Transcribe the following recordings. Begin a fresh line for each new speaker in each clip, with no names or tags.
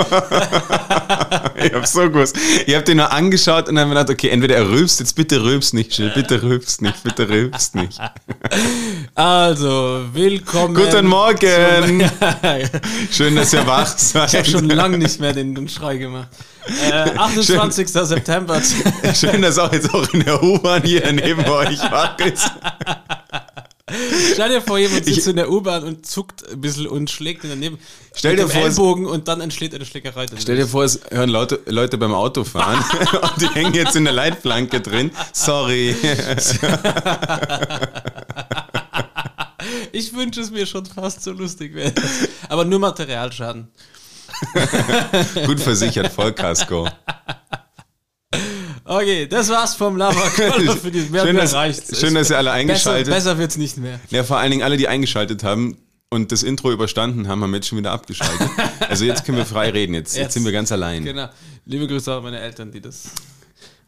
ich hab's so gewusst. Ich hab den nur angeschaut und dann mir gedacht, okay, entweder er rülpst, jetzt bitte rülpst nicht, Jill, bitte rülpst nicht, bitte rülpst nicht.
Also, willkommen.
Guten Morgen. Schön, dass ihr wach seid.
Ich habe schon lange nicht mehr den, den Schrei gemacht. Äh, 28. September.
Schön, dass auch jetzt auch in der U-Bahn hier neben euch wach ist.
Stell dir vor, jemand sitzt in der U-Bahn und zuckt ein bisschen und schlägt in daneben.
Stell dir vor, es-
Ellbogen und dann entsteht eine Schlägerei.
Stell dir vor, es hören Leute, Leute beim Autofahren und die hängen jetzt in der Leitplanke drin. Sorry.
Ich wünsche es mir schon fast so lustig wäre. Aber nur Materialschaden.
Gut versichert, Vollkasko.
Okay, das war's vom Lava für die mehr
Schön, dass, schön, dass ihr alle
besser,
eingeschaltet
besser wird's nicht mehr.
Ja, vor allen Dingen alle, die eingeschaltet haben und das Intro überstanden haben, haben jetzt schon wieder abgeschaltet. Also jetzt können wir frei reden. Jetzt, jetzt
Jetzt.
sind wir ganz allein.
Genau. Liebe Grüße auch an meine Eltern, die das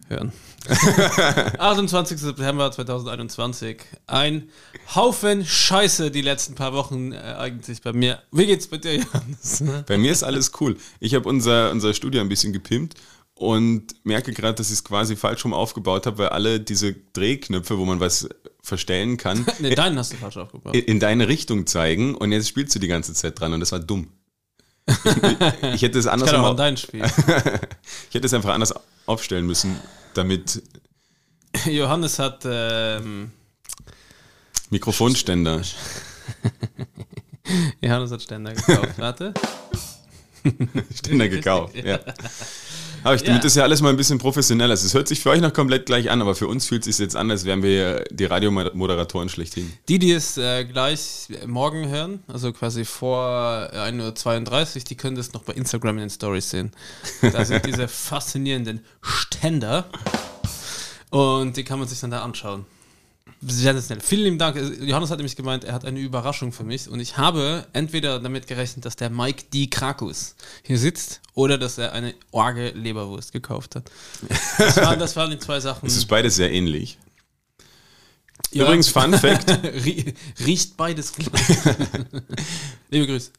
hören. 28. September 2021. Ein Haufen Scheiße die letzten paar Wochen äh, eigentlich bei mir. Wie geht's bei dir, Johannes?
Bei mir ist alles cool. Ich habe unser, unser Studio ein bisschen gepimpt und merke gerade, dass ich es quasi falsch rum aufgebaut habe, weil alle diese Drehknöpfe, wo man was verstellen kann,
Ne, deinen hast du falsch aufgebaut.
in deine Richtung zeigen und jetzt spielst du die ganze Zeit dran und das war dumm. Ich, ich hätte es
Ich
anders
kann auch an dein Spiel.
ich hätte es einfach anders aufstellen müssen, damit
Johannes hat ähm,
Mikrofonständer.
Johannes hat Ständer gekauft. Warte.
Ständer gekauft. Ja. Aber ich,
Ja.
damit das ja alles mal ein bisschen professioneller ist. Es hört sich für euch noch komplett gleich an, aber für uns fühlt es sich jetzt an, als wären wir die Radiomoderatoren schlechthin.
Die, die es äh, gleich morgen hören, also quasi vor äh, 1.32 Uhr, die können das noch bei Instagram in den Stories sehen. Da sind diese faszinierenden Ständer und die kann man sich dann da anschauen. Sensationell. Vielen lieben Dank. Johannes hat nämlich gemeint, er hat eine Überraschung für mich und ich habe entweder damit gerechnet, dass der Mike D. Krakus hier sitzt oder dass er eine Orge Leberwurst gekauft hat. Das waren, das waren die zwei Sachen.
Es ist beides sehr ähnlich.
Ja.
Übrigens, Fun Fact:
Rie- Riecht beides gleich. Liebe Grüße.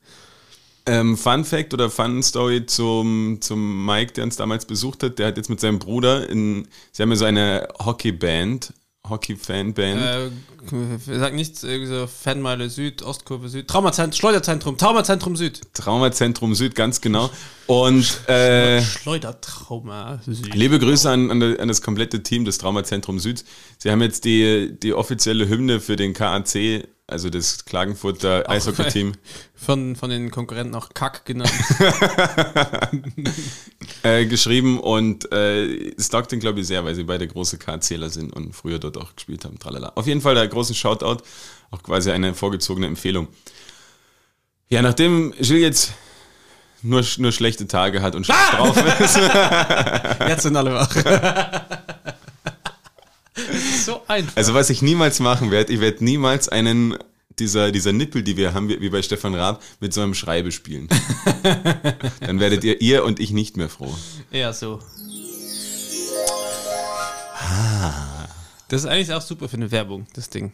ähm, Fun Fact oder Fun Story zum, zum Mike, der uns damals besucht hat. Der hat jetzt mit seinem Bruder in, sie haben ja so eine Hockeyband, Hockey-Fan-Band.
Äh, sag nichts, irgendwie so Fanmeile Süd, Ostkurve Süd, Traumazentrum, Schleuderzentrum, Traumazentrum Süd.
Traumazentrum Süd, ganz genau. Und äh,
Schleudertrauma Süd.
liebe Grüße an, an das komplette Team des Traumazentrum Süd. Sie haben jetzt die, die offizielle Hymne für den KAC, also das Klagenfurter Eishockey-Team,
Von, von den Konkurrenten auch Kack genannt.
äh, geschrieben und äh, den, glaube ich, sehr, weil sie beide große KCler sind und früher dort auch gespielt haben. Tralala. Auf jeden Fall der großen Shoutout, auch quasi eine vorgezogene Empfehlung. Ja, nachdem Gilles jetzt nur, nur schlechte Tage hat und schlecht drauf ist,
Jetzt sind alle wach. So einfach.
also was ich niemals machen werde, ich werde niemals einen dieser, dieser Nippel, die wir haben, wie bei Stefan Raab, mit so einem Schrei bespielen. Dann werdet ihr, ihr und ich nicht mehr froh.
Ja, so.
Ah.
Das ist eigentlich auch super für eine Werbung, das Ding.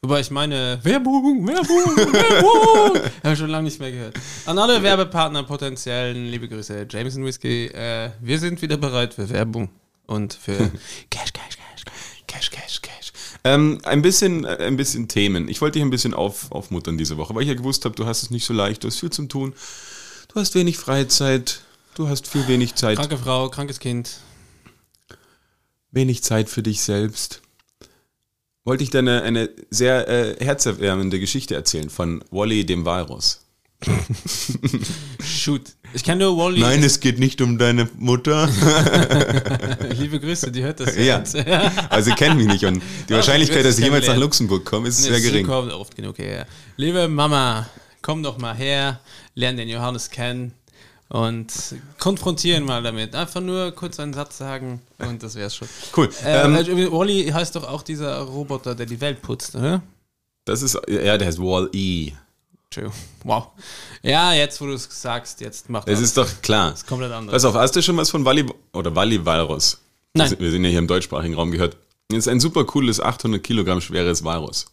Wobei ich meine, Werbung, Werbung, Werbung. Habe ich schon lange nicht mehr gehört. An alle Werbepartner potenziellen, liebe Grüße, Jameson Whiskey. Äh, wir sind wieder bereit für Werbung und für Cash, Cash, Cash.
Cash, Cash. Ähm, ein, bisschen, äh, ein bisschen Themen. Ich wollte dich ein bisschen auf, aufmuttern diese Woche, weil ich ja gewusst habe, du hast es nicht so leicht, du hast viel zum tun, du hast wenig Freizeit, du hast viel wenig Zeit,
Kranke Frau, krankes Kind.
wenig Zeit für dich selbst. Wollte ich dir eine, eine sehr äh, herzerwärmende Geschichte erzählen von Wally dem Walrus.
Shoot. Ich kenne nur Wally.
Nein, es geht nicht um deine Mutter.
Liebe Grüße, die hört das
Ja.
jetzt.
Also sie kennen mich nicht und die Wahrscheinlichkeit, dass ich jemals nach Luxemburg komme, ist sehr
Nee, sie
gering.
kommt oft genug her. Liebe Mama, komm doch mal her, lern den Johannes kennen und konfrontieren mal damit. Einfach nur kurz einen Satz sagen und das wär's schon.
Cool.
Äh,
Ähm,
äh, Wally heißt doch auch dieser Roboter, der die Welt putzt, oder?
das ist, ja, der heißt Wall-E.
True. Wow. Ja, jetzt wo du es sagst, jetzt macht
Das
das
ist doch klar.
komplett anders.
Pass auf, hast du schon was von Wally oder Wally Walrus?
Nein.
Wir sind- ja hier im deutschsprachigen Raum gehört. Das ist ein super cooles 800 Kilogramm schweres Walrus.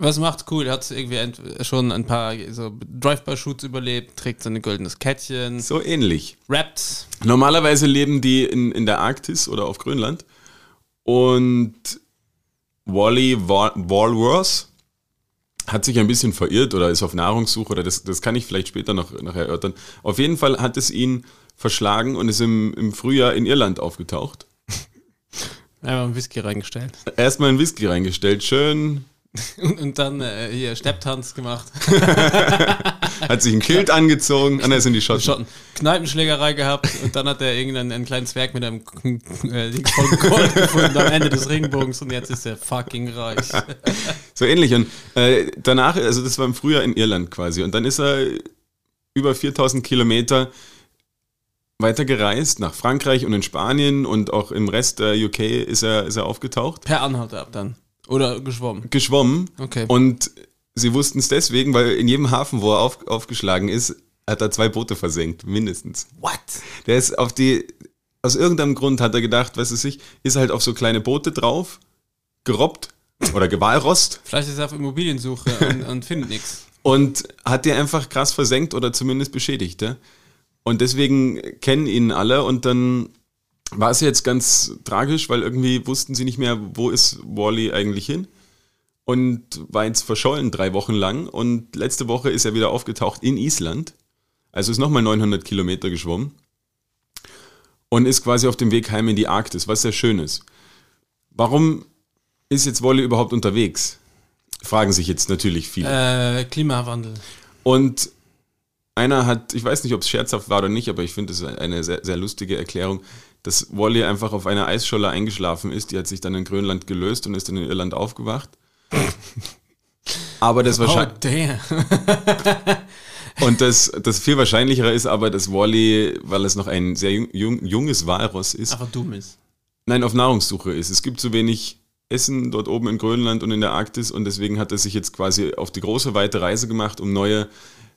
Was macht cool? Er hat irgendwie schon ein paar so Drive-by-Shoots überlebt, trägt so ein goldenes Kettchen,
So ähnlich.
rappt.
Normalerweise leben die in, in der Arktis oder auf Grönland. Und Wally Wal- Walrus hat sich ein bisschen verirrt oder ist auf Nahrungssuche oder das, das kann ich vielleicht später noch, noch erörtern. Auf jeden Fall hat es ihn verschlagen und ist im, im Frühjahr in Irland aufgetaucht.
Einfach einen Whisky reingestellt.
Erstmal einen Whisky reingestellt, schön,
Und, und dann äh, hier Stepptanz gemacht.
hat sich ein Kilt angezogen, ah, das sind die Schotten.
Schotten. Kneipenschlägerei gehabt und dann hat er irgendeinen einen kleinen Zwerg mit einem äh, Dings voll Gold gefunden am Ende des Regenbogens und jetzt ist er fucking reich.
So ähnlich. Und äh, danach, also das war im Frühjahr in Irland quasi. Und dann ist er über 4000 Kilometer weiter gereist nach Frankreich und in Spanien und auch im Rest der UK ist er, ist er aufgetaucht.
Per Anhalter ab dann. Oder geschwommen.
Geschwommen.
Okay.
Und sie wussten es deswegen, weil in jedem Hafen, wo er auf, aufgeschlagen ist, hat er zwei Boote versenkt, mindestens.
What?
Der ist auf die, aus irgendeinem Grund hat er gedacht, weiß es sich, ist halt auf so kleine Boote drauf, gerobbt oder gewalrost
Vielleicht ist er auf Immobiliensuche und, und findet nichts.
und hat die einfach krass versenkt oder zumindest beschädigt. Ja? Und deswegen kennen ihn alle und dann war es jetzt ganz tragisch, weil irgendwie wussten sie nicht mehr, wo ist Wally eigentlich hin und war jetzt verschollen drei Wochen lang und letzte Woche ist er wieder aufgetaucht in Island, also ist nochmal 900 Kilometer geschwommen und ist quasi auf dem Weg heim in die Arktis, was sehr schön ist. Warum ist jetzt Wally überhaupt unterwegs? Fragen sich jetzt natürlich viele.
Äh, Klimawandel.
Und einer hat, ich weiß nicht, ob es scherzhaft war oder nicht, aber ich finde es eine sehr, sehr lustige Erklärung, dass Wally einfach auf einer Eisscholle eingeschlafen ist. Die hat sich dann in Grönland gelöst und ist dann in Irland aufgewacht. Aber das
Oh,
wahrscheinlich.
damn.
Und das, das viel wahrscheinlichere ist aber, dass Wally, weil es noch ein sehr jung, junges Walross ist,
Aber dumm ist.
nein, auf Nahrungssuche ist. Es gibt zu wenig Essen dort oben in Grönland und in der Arktis und deswegen hat er sich jetzt quasi auf die große, weite Reise gemacht, um neue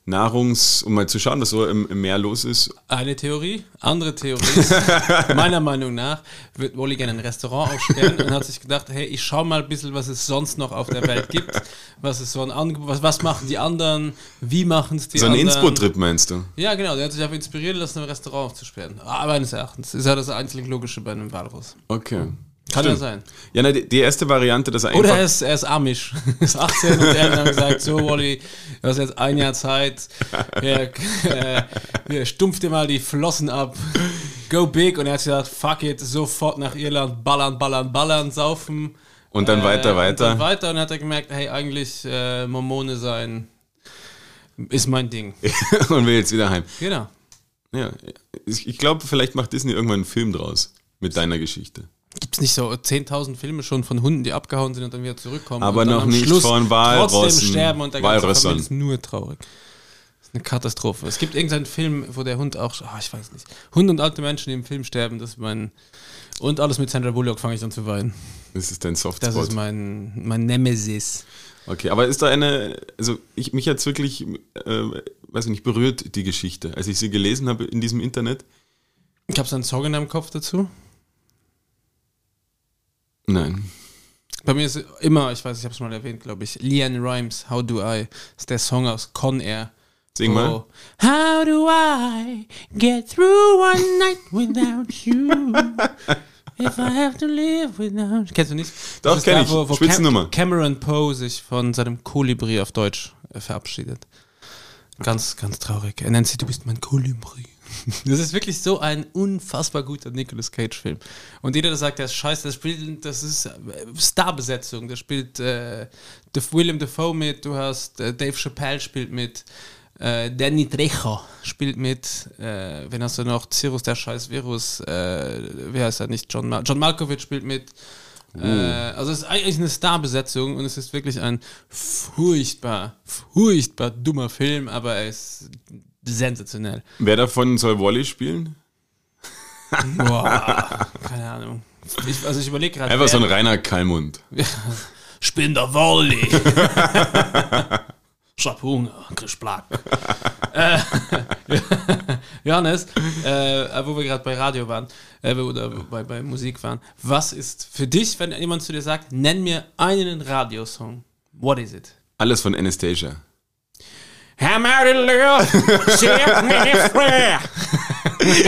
Nahrungs-, um mal zu schauen, was so im, im Meer los ist.
Eine Theorie. Andere Theorie meiner Meinung nach, wird Wally gerne ein Restaurant aufsperren und hat sich gedacht, hey, ich schau mal ein bisschen, was es sonst noch auf der Welt gibt. Was ist so ein Angebot, was, was machen die anderen, wie machen es die
So ein
anderen.
Inspo-Trip meinst du?
Ja, genau, der hat sich einfach inspirieren lassen, ein Restaurant aufzusperren. Aber meines Erachtens ist ja das einzig Logische bei einem Walrus.
Okay.
Kann ja sein.
Ja, na, die, erste Variante, dass er einfach...
Oder er ist, er ist Amish, ist 18 und er hat gesagt, so Wally, du hast jetzt ein Jahr Zeit, hier, äh, stumpf dir mal die Flossen ab, go big und er hat gesagt, fuck it, sofort nach Irland, ballern, ballern, ballern, saufen.
und dann weiter,
Äh, Und
weiter.
dann weiter und dann hat er gemerkt, hey, eigentlich äh, Mormone sein ist mein Ding.
und will jetzt wieder heim.
Genau.
Ja, ich glaube, vielleicht macht Disney irgendwann einen Film draus mit deiner Geschichte.
Gibt es nicht so 10.000 Filme schon von Hunden, die abgehauen sind und dann wieder zurückkommen?
Aber noch nicht
Schluss
von Walrossen,
Trotzdem sterben und der ganze. Familie ist nur traurig. Das ist eine Katastrophe. Es gibt irgendeinen Film, wo der Hund auch, ah, ich weiß nicht, Hunde und alte Menschen, die im Film sterben, das ist mein, und alles mit Sandra Bullock fange ich dann zu weinen.
Das ist dein
Das
Softspot.
ist mein, mein Nemesis.
Okay, aber ist da eine, also ich, mich hat's wirklich, äh, weiß ich nicht, berührt die Geschichte, als ich sie gelesen habe in diesem Internet.
Ich habe so einen Song in meinem Kopf dazu.
Nein.
Bei mir ist immer, ich weiß, ich habe es mal erwähnt, glaube ich, Leanne Rhymes, How Do I, ist der Song aus Con Air.
Sing mal.
Oh. How do I get through one night without you? If I have to live without Kennst du nicht?
Doch,
Das
kenn
da,
ich.
Wo, wo
Spitzennummer.
Cameron Poe sich von seinem Kolibri auf Deutsch äh, verabschiedet. Ganz, ganz traurig. Er nennt sie, du bist mein Kolibri. Das ist wirklich so ein unfassbar guter Nicolas Cage-Film. Und jeder, der sagt, der ist scheiße, das spielt, das ist äh, Starbesetzung. Da spielt äh, William Dafoe mit, du hast äh, Dave Chappelle spielt mit, äh, Danny Trejo spielt mit, äh, wen hast du noch? Cyrus, der scheiß Virus, äh, wer heißt er nicht? John, Mal John Malkovich spielt mit. Äh, also es ist eigentlich eine Starbesetzung und es ist wirklich ein furchtbar, furchtbar dummer Film, aber er ist sensationell.
Wer davon soll Wally spielen?
Boah, keine Ahnung. Ich, also ich überlege gerade.
Einfach so ein reiner Kalmund.
Spin der Volley. Ich hab Hunger, krieg Plack. äh, Johannes, äh, wo wir gerade bei Radio waren, äh, oder bei, bei Musik waren, was ist für dich, wenn jemand zu dir sagt, nenn mir einen Radiosong, what is it?
Alles von Anastasia.
I'm out in love, set me free.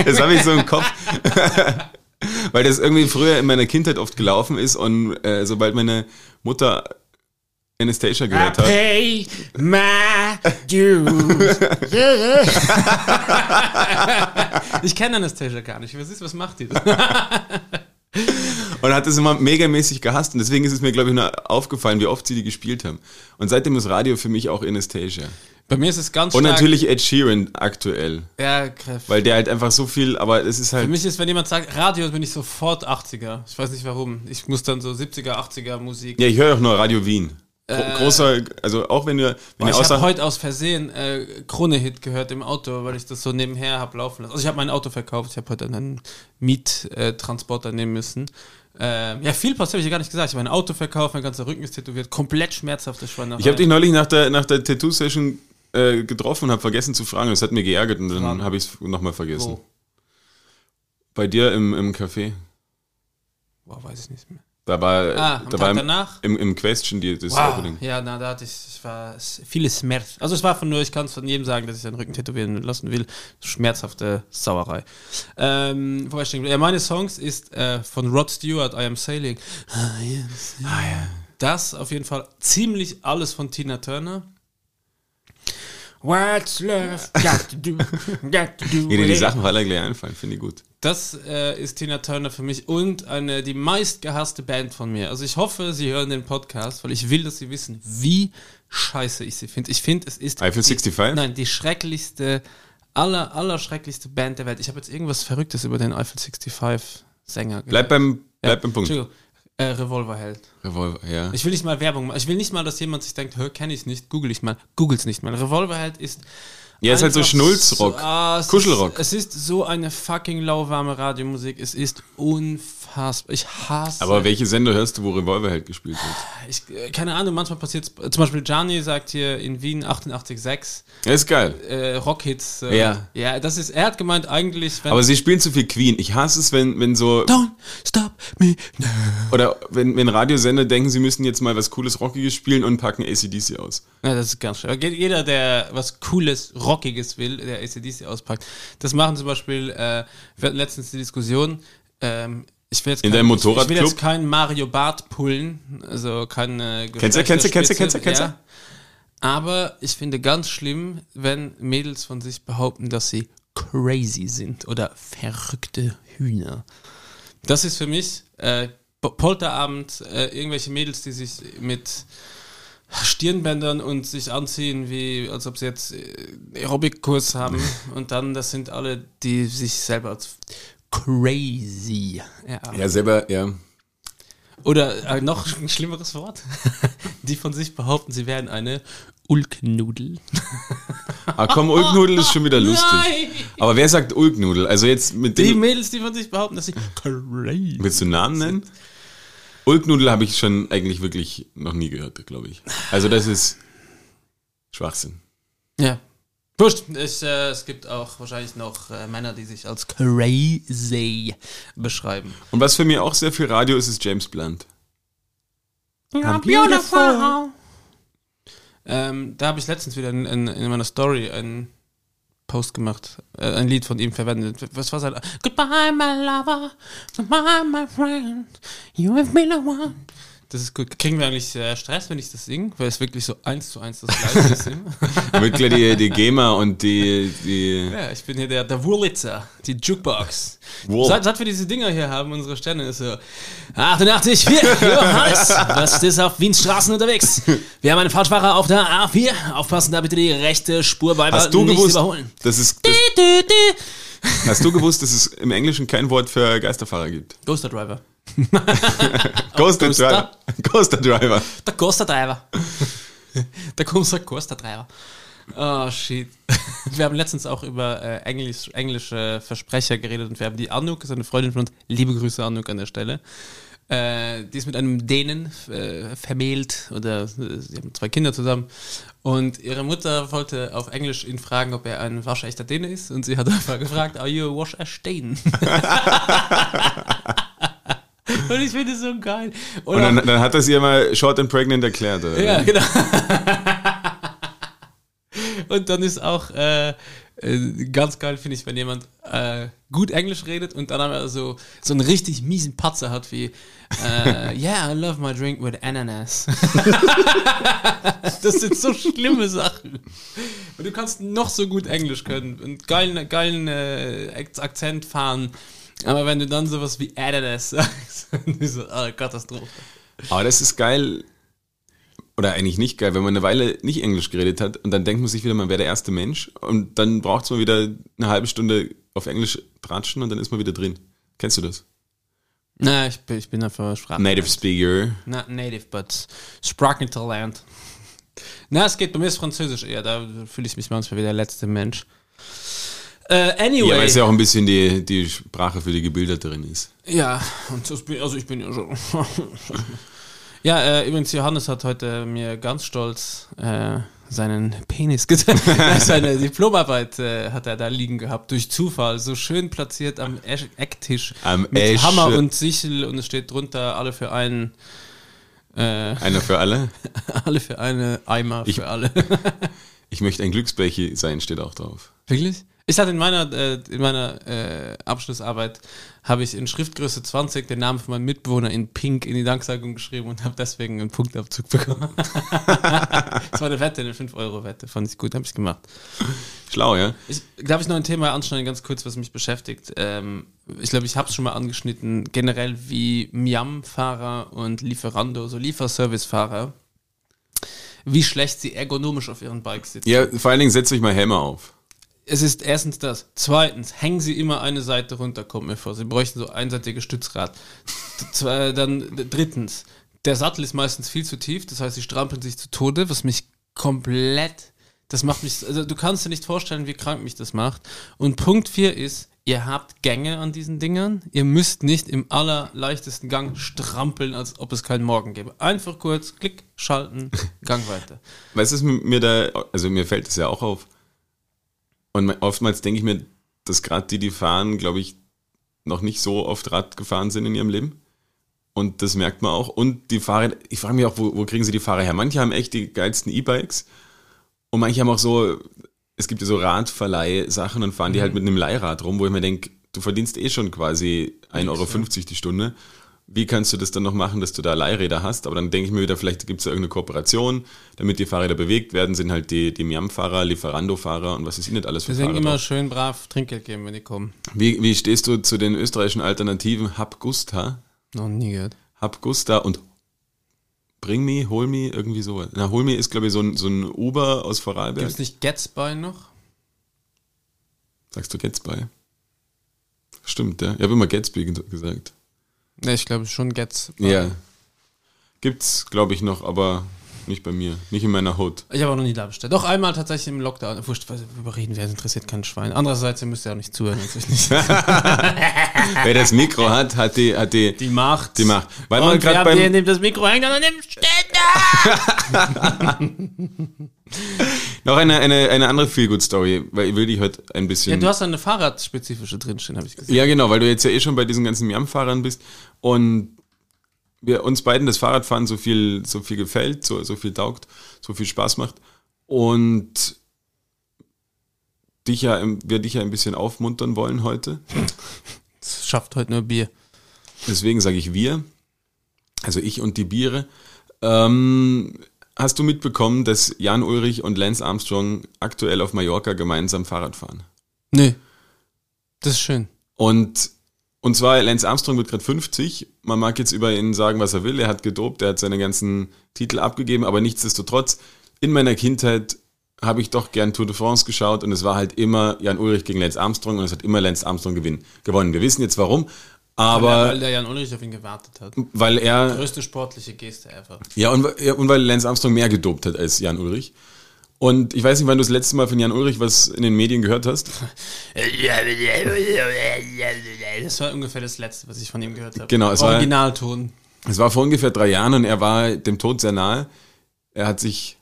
Das habe ich so im Kopf. Weil das irgendwie früher in meiner Kindheit oft gelaufen ist und äh, sobald meine Mutter Anastasia
I
gehört hat,
pay my dues. Ich kenne Anastasia gar nicht. Was ist, was macht die?
und hat das immer megamäßig gehasst und deswegen ist es mir, glaube ich, nur aufgefallen, wie oft sie die gespielt haben. Und seitdem ist Radio für mich auch Anastasia.
Bei mir ist es ganz
Und
stark.
natürlich Ed Sheeran aktuell.
Ja, Griff.
Weil der halt einfach so viel, aber es ist
Für
halt.
mich ist, wenn jemand sagt Radio, bin ich sofort 80er. Ich weiß nicht warum. Ich muss dann so 70er, 80er Musik.
Ja, ich höre auch nur Radio Wien. Gro großer, also auch wenn du, wenn
Boah, ich habe heute aus Versehen äh, Krone-Hit gehört im Auto, weil ich das so nebenher habe laufen lassen. Also ich habe mein Auto verkauft, ich habe heute einen Miettransporter nehmen müssen. Ähm, ja, viel passiert, habe ich ja gar nicht gesagt. Ich habe mein Auto verkauft, mein ganzer Rücken ist tätowiert, komplett schmerzhafte Schwannerei.
Ich habe dich neulich nach der, nach der Tattoo-Session äh, getroffen und habe vergessen zu fragen. Das hat mir geärgert und dann habe ich es nochmal vergessen.
Wo?
Bei dir im, im Café.
Boah, weiß ich nicht mehr.
Da war,
Ah,
da war im,
danach?
im, im Question die, das
Wow.
Opening.
Ja, na, da hatte ich, ich war vieles Schmerz. Also es war von nur, ich kann es von jedem sagen, dass ich seinen Rücken tätowieren lassen will. Schmerzhafte Sauerei. Ähm, ich? Ja, meine Songs ist äh, von Rod Stewart, I Am Sailing. I am sailing. Das auf jeden Fall ziemlich alles von Tina Turner. What's love got to do, got to do
Wie dir die. Sachen alle gleich einfallen, finde ich gut.
Das äh, ist Tina Turner für mich und eine die meistgehasste Band von mir. Also ich hoffe, Sie hören den Podcast, weil ich will, dass Sie wissen, wie scheiße ich sie finde. Ich finde, es ist
Eiffel
die,
65?
Nein, die schrecklichste, aller, aller schrecklichste Band der Welt. Ich habe jetzt irgendwas Verrücktes über den Eiffel 65 Sänger.
Bleib beim, bleib
ja,
beim Punkt.
Entschuldigung, äh, Revolverheld.
Revolver, ja.
Ich will nicht mal Werbung machen. Ich will nicht mal, dass jemand sich denkt, hör, kenne ich nicht, google ich mal. Googles nicht mal. Revolverheld ist
Ja, ist halt so Schnulzrock.
so- ah,
Kuschelrock.
Ist, es ist so eine fucking lauwarme Radiomusik. Es ist unfassbar. Ich hasse.
Aber welche Sender hörst du, wo Revolverheld gespielt wird?
ich, äh, keine Ahnung, manchmal passiert es. Zum Beispiel Gianni sagt hier in Wien 88,6
Ja, ist geil.
äh, Rockhits. Äh,
Ja.
Ja, das ist. Er hat gemeint, eigentlich.
Aber sie spielen zu viel Queen. Ich hasse es, wenn, wenn so,
Don't stop me now.
oder wenn, wenn Radiosender denken, sie müssen jetzt mal was cooles, Rockiges spielen und packen ACDC aus.
Ja, das ist ganz schön. Aber Jeder, der was Cooles, Rockiges will, der ACDC auspackt. Das machen zum Beispiel, äh, wir hatten letztens die Diskussion, ähm, ich will jetzt
In
kein,
deinem
ich, ich will
Motorradclub?
jetzt keinen Mario Bart pullen, also keine
Kennst du, kennst du, kennst du, kennst du, kennst du?
Aber ich finde ganz schlimm, wenn Mädels von sich behaupten, dass sie crazy sind oder verrückte Hühner. Das ist für mich äh, Po- Polterabend, äh, irgendwelche Mädels, die sich mit Stirnbändern und sich anziehen, wie als ob sie jetzt äh, Aerobic-Kurs haben. und dann, das sind alle, die sich selber als crazy erachten.
Ja, selber, ja.
Oder äh, noch ein schlimmeres Wort, die von sich behaupten, sie wären eine Ulknudel.
Ah, komm, Ulknudel ist schon wieder lustig.
Nein!
Aber wer sagt Ulknudel? Also jetzt mit
Die
dem,
Mädels, die von sich behaupten, dass sie crazy
willst du Namen nennen? Ulknudel habe ich schon eigentlich wirklich noch nie gehört, glaube ich. Also das ist Schwachsinn.
Ja. Wurscht, ich, äh, es gibt auch wahrscheinlich noch äh, Männer, die sich als crazy beschreiben.
Und was für mich auch sehr viel Radio ist, ist James Blunt.
I'm beautiful. Ähm, da habe ich letztens wieder in, in, in meiner Story einen Post gemacht, äh, ein Lied von ihm verwendet. Was war sein? Goodbye, my lover, goodbye, my friend, you have been the one. Das ist gut. Kriegen wir eigentlich Stress, wenn ich das singe? Weil es wirklich so eins zu eins das gleiche ist.
Gleich die, die Gamer und die, die
ja, ich bin hier der, der Wurlitzer, die Jukebox.
Wow.
Seit, seit wir diese Dinger hier haben, unsere Sterne ist so 88, 4, Johannes, was ist auf Wiens Straßen unterwegs? Wir haben einen Falschfahrer auf der A4. Aufpassen, da bitte die rechte Spur beibehalten,
Hast du
nicht
gewusst,
überholen.
das,
du, du.
hast du gewusst, dass es im Englischen kein Wort für Geisterfahrer gibt?
Ghoster Driver.
Ghoster? Driver. Ghoster Driver.
Der Ghoster Driver. Der Ghoster Ghoster Driver. Oh, shit. Wir haben letztens auch über äh, Englisch, englische Versprecher geredet und wir haben die Anuk, ist eine Freundin von uns, liebe Grüße Anuk an der Stelle, äh, die ist mit einem Dänen äh, vermählt oder äh, sie haben zwei Kinder zusammen und ihre Mutter wollte auf Englisch ihn fragen, ob er ein waschechter Däne ist und sie hat einfach gefragt, are you a wash a Dane? Und ich finde es so geil.
Und dann, dann hat er sie mal short and pregnant erklärt. Oder?
Ja, genau. und dann ist auch äh, äh, ganz geil, finde ich, wenn jemand äh, gut Englisch redet und dann aber so, so einen richtig miesen Patzer hat wie äh, Yeah, I love my drink with ananas. das sind so schlimme Sachen. Und du kannst noch so gut Englisch können und geilen, geilen äh, Akzent fahren. Aber wenn du dann sowas wie Ananas sagst, so, oh, Katastrophe.
Aber das ist geil, oder eigentlich nicht geil, wenn man eine Weile nicht Englisch geredet hat und dann denkt man sich wieder, man wäre der erste Mensch und dann braucht es mal wieder eine halbe Stunde auf Englisch tratschen und dann ist man wieder drin. Kennst du das?
Na, ich bin, ich bin einfach Sprache.
Native Speaker.
Not native, but Sprachentalent. Na, es geht bei mir ist Französisch eher, da fühle ich mich manchmal wie der letzte Mensch. Äh, anyway.
Ja, weil es ja auch ein bisschen die, die Sprache für die Gebilderterin ist.
Ja, und das bin, also ich bin ja so. ja, äh, übrigens, Johannes hat heute mir ganz stolz äh, seinen Penis gezeigt. Seine Diplomarbeit äh, hat er da liegen gehabt, durch Zufall, so schön platziert am Ecktisch.
Am
mit
Esch-
Hammer und Sichel und es steht drunter, alle für einen. Äh,
Einer für alle.
alle für eine, Eimer
Ich-
für alle.
Ich möchte ein Glücksbärchen sein, steht auch drauf.
Wirklich? Ich hatte in meiner, äh, in meiner äh, Abschlussarbeit habe ich in Schriftgröße 20 den Namen von meinem Mitbewohner in Pink in die Danksagung geschrieben und habe deswegen einen Punktabzug bekommen. das war eine Wette, eine 5-Euro-Wette. Fand ich gut, habe ich gemacht.
Schlau, ja?
Ich, darf ich noch ein Thema anschneiden, ganz kurz, was mich beschäftigt? Ähm, ich glaube, ich habe es schon mal angeschnitten, generell wie Miam-Fahrer und Lieferando, so Lieferservice-Fahrer, wie schlecht sie ergonomisch auf ihren Bikes sitzen.
Ja, vor allen Dingen setzt euch mal Helme auf.
Es ist erstens das. Zweitens, hängen Sie immer eine Seite runter, kommt mir vor. Sie bräuchten so einseitiges Stützrad. Dann drittens, der Sattel ist meistens viel zu tief, das heißt, sie strampeln sich zu Tode, was mich komplett, das macht mich, also du kannst dir nicht vorstellen, wie krank mich das macht. Und Punkt vier ist, ihr habt Gänge an diesen Dingern, ihr müsst nicht im allerleichtesten Gang strampeln, als ob es keinen Morgen gäbe. Einfach kurz, klick, schalten, Gang weiter.
Weißt du, mir da, also mir fällt das ja auch auf. Und oftmals denke ich mir, dass gerade die, die fahren, glaube ich, noch nicht so oft Rad gefahren sind in ihrem Leben. Und das merkt man auch. Und die Fahrer, ich frage mich auch, wo, wo kriegen sie die Fahrer her? Manche haben echt die geilsten E-Bikes und manche haben auch so, es gibt ja so Radverleih-Sachen und fahren die halt mit einem Leihrad rum, wo ich mir denke, du verdienst eh schon quasi 1,50 Euro die Stunde. Wie kannst du das dann noch machen, dass du da Leihräder hast? Aber dann denke ich mir wieder, vielleicht gibt es da irgendeine Kooperation, damit die Fahrräder bewegt werden, sind halt die, die Miam-Fahrer, Lieferando-Fahrer und was ist ihnen nicht alles für
Deswegen
Fahrer
immer
drauf.
schön brav Trinkgeld geben, wenn die kommen.
Wie, wie stehst du zu den österreichischen Alternativen Hab Gusta?
Noch nie gehört.
Hab Gusta und Bring Me, Hol Me, irgendwie so. Na, Hol Me ist, glaube ich, so ein, so ein Uber aus Vorarlberg.
Gibt es nicht Gatsby noch?
Sagst du Gatsby? Stimmt, ja. Ich habe immer Gatsby ge- gesagt.
Ne, ich glaube schon Gatsby.
Ja. Gibt's, glaube ich, noch, aber nicht bei mir. Nicht in meiner Hood.
Ich habe auch noch nie da bestellt. Doch einmal tatsächlich im Lockdown. Wurscht, was überreden wir, das interessiert kein Schwein. Andererseits, ihr müsst ja auch nicht zuhören. nicht
Wer das Mikro hat, hat die, hat die,
die Macht.
die Macht. Weil man
Und wer
gerade beim,
nimmt das Mikro hängt an dem Ständer.
noch eine, eine, eine andere Feel-Good-Story, weil ich will die heute ein bisschen.
Ja, du hast eine Fahrradspezifische drinstehen, habe ich gesehen.
Ja, genau, weil du jetzt ja eh schon bei diesen ganzen Miam-Fahrern bist und wir uns beiden das Fahrradfahren so viel, so viel gefällt, so, so viel taugt, so viel Spaß macht und dich ja, wir dich ja ein bisschen aufmuntern wollen heute.
Das schafft heute nur Bier.
Deswegen sage ich wir, also ich und die Biere. Ähm, hast du mitbekommen, dass Jan Ulrich und Lance Armstrong aktuell auf Mallorca gemeinsam Fahrrad fahren?
Nee. Das ist schön.
Und, und zwar, Lance Armstrong wird gerade 50. Man mag jetzt über ihn sagen, was er will. Er hat gedopt, er hat seine ganzen Titel abgegeben, aber nichtsdestotrotz, in meiner Kindheit habe ich doch gern Tour de France geschaut und es war halt immer Jan Ulrich gegen Lance Armstrong und es hat immer Lance Armstrong gewinn, gewonnen. Wir wissen jetzt warum,
weil,
aber
der Jan Ulrich auf ihn gewartet hat.
weil er,
Größte sportliche Geste ever.
ja und, ja, und weil Lance Armstrong mehr gedopt hat als Jan Ulrich. Und ich weiß nicht, wann du das letzte Mal von Jan Ulrich was in den Medien gehört hast.
Das war ungefähr das Letzte, was ich von ihm gehört habe.
Genau, es war-
Originalton.
Es war vor ungefähr drei Jahren und er war dem Tod sehr nahe. Er hat sich,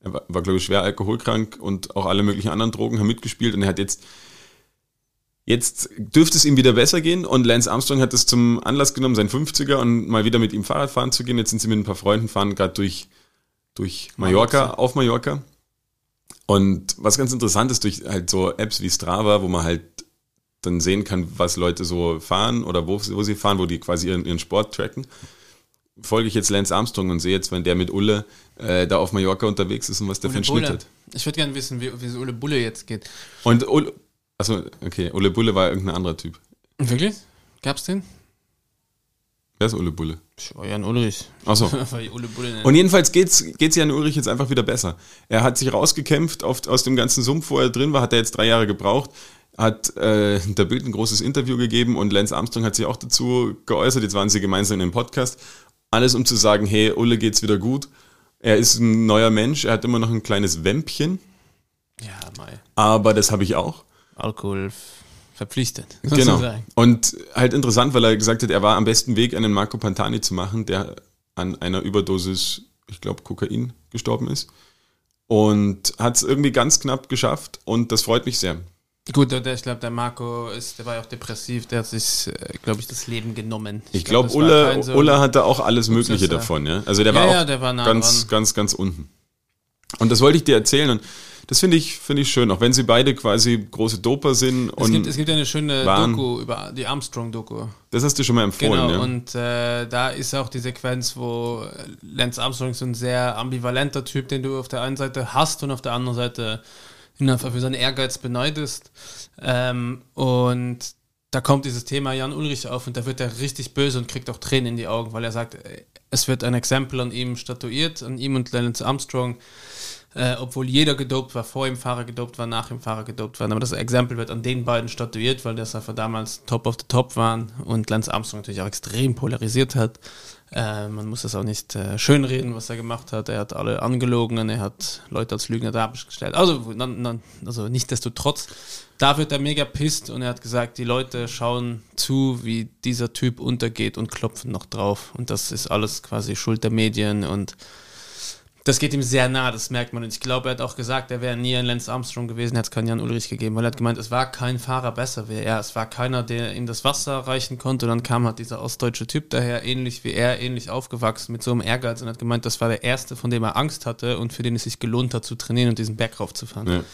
er war, war glaube ich schwer alkoholkrank und auch alle möglichen anderen Drogen haben mitgespielt und er hat jetzt Jetzt dürfte es ihm wieder besser gehen und Lance Armstrong hat es zum Anlass genommen, sein 50er und mal wieder mit ihm Fahrrad fahren zu gehen. Jetzt sind sie mit ein paar Freunden fahren, gerade durch, durch Mallorca, auf Mallorca. Und was ganz interessant ist, durch halt so Apps wie Strava, wo man halt dann sehen kann, was Leute so fahren oder wo, wo sie fahren, wo die quasi ihren, ihren Sport tracken, folge ich jetzt Lance Armstrong und sehe jetzt, wenn der mit Ulle äh, da auf Mallorca unterwegs ist und was der für einen Schnitt
Bulle.
hat.
Ich würde gerne wissen, wie, wie es Ulle Bulle jetzt geht.
Und Ulle, achso, okay, Ulle Bulle war irgendein anderer Typ.
Wirklich? Gab's den?
Wer ist Ulle Bulle?
Jan Ulrich.
Achso.
Nenne.
Und jedenfalls geht's, geht's Jan Ulrich jetzt einfach wieder besser. Er hat sich rausgekämpft auf, aus dem ganzen Sumpf, wo er drin war, hat er jetzt drei Jahre gebraucht, hat äh, der Bild ein großes Interview gegeben und Lance Armstrong hat sich auch dazu geäußert, jetzt waren sie gemeinsam in einem Podcast. Alles um zu sagen, hey, Ulle geht's wieder gut. Er ist ein neuer Mensch, er hat immer noch ein kleines Wämpchen,
ja, Mai.
aber das habe ich auch.
Alkohol verpflichtet.
Genau.
sozusagen.
Und halt interessant, weil er gesagt hat, er war am besten Weg, einen Marco Pantani zu machen, der an einer Überdosis, ich glaube, Kokain gestorben ist. Und hat es irgendwie ganz knapp geschafft und das freut mich sehr.
Gut, der, ich glaube, der Marco ist, der war ja auch depressiv, der hat sich, glaube ich, das Leben genommen.
Ich glaube,
das war
Ulle,
kein so-
Ulle hatte auch alles Mögliche
ja.
davon, ja. Also der
Ja,
war
ja,
auch
der war nah
ganz, ganz, ganz unten. Und das wollte ich dir erzählen und das finde ich, finde ich schön, auch wenn sie beide quasi große Doper sind
Es gibt, es gibt ja eine schöne
waren-
Doku über die Armstrong-Doku.
das hast du schon mal empfohlen,
Genau,
ja.
und äh, da ist auch die Sequenz, wo Lance Armstrong so ein sehr ambivalenter Typ, den du auf der einen Seite hast und auf der anderen Seite ihn einfach für seinen Ehrgeiz beneidest. Ähm, und da kommt dieses Thema Jan Ulrich auf und da wird er richtig böse und kriegt auch Tränen in die Augen, weil er sagt, äh, es wird ein Exempel an ihm statuiert, an ihm und Lance Armstrong, äh, obwohl jeder gedopt war, vor ihm Fahrer gedopt war, nach ihm Fahrer gedopt waren. Aber das Exempel wird an den beiden statuiert, weil das einfach damals top of the top waren und Lance Armstrong natürlich auch extrem polarisiert hat. Äh, man muss das auch nicht äh, schönreden, was er gemacht hat. Er hat alle angelogen und er hat Leute als Lügner dargestellt. Also, nan, nan, also nichtsdestotrotz, da wird er mega pisst und er hat gesagt, die Leute schauen zu, wie dieser Typ untergeht und klopfen noch drauf. Und das ist alles quasi Schuld der Medien und das geht ihm sehr nah, das merkt man. Und ich glaube, er hat auch gesagt, er wäre nie ein Lance Armstrong gewesen, hätte es keinen Jan Ulrich gegeben, weil er hat gemeint, es war kein Fahrer besser wie er. Es war keiner, der ihm das Wasser reichen konnte. Und dann kam halt dieser ostdeutsche Typ daher, ähnlich wie er, ähnlich aufgewachsen, mit so einem Ehrgeiz und hat gemeint, das war der erste, von dem er Angst hatte und für den es sich gelohnt hat, zu trainieren und diesen Berg raufzufahren.
ja.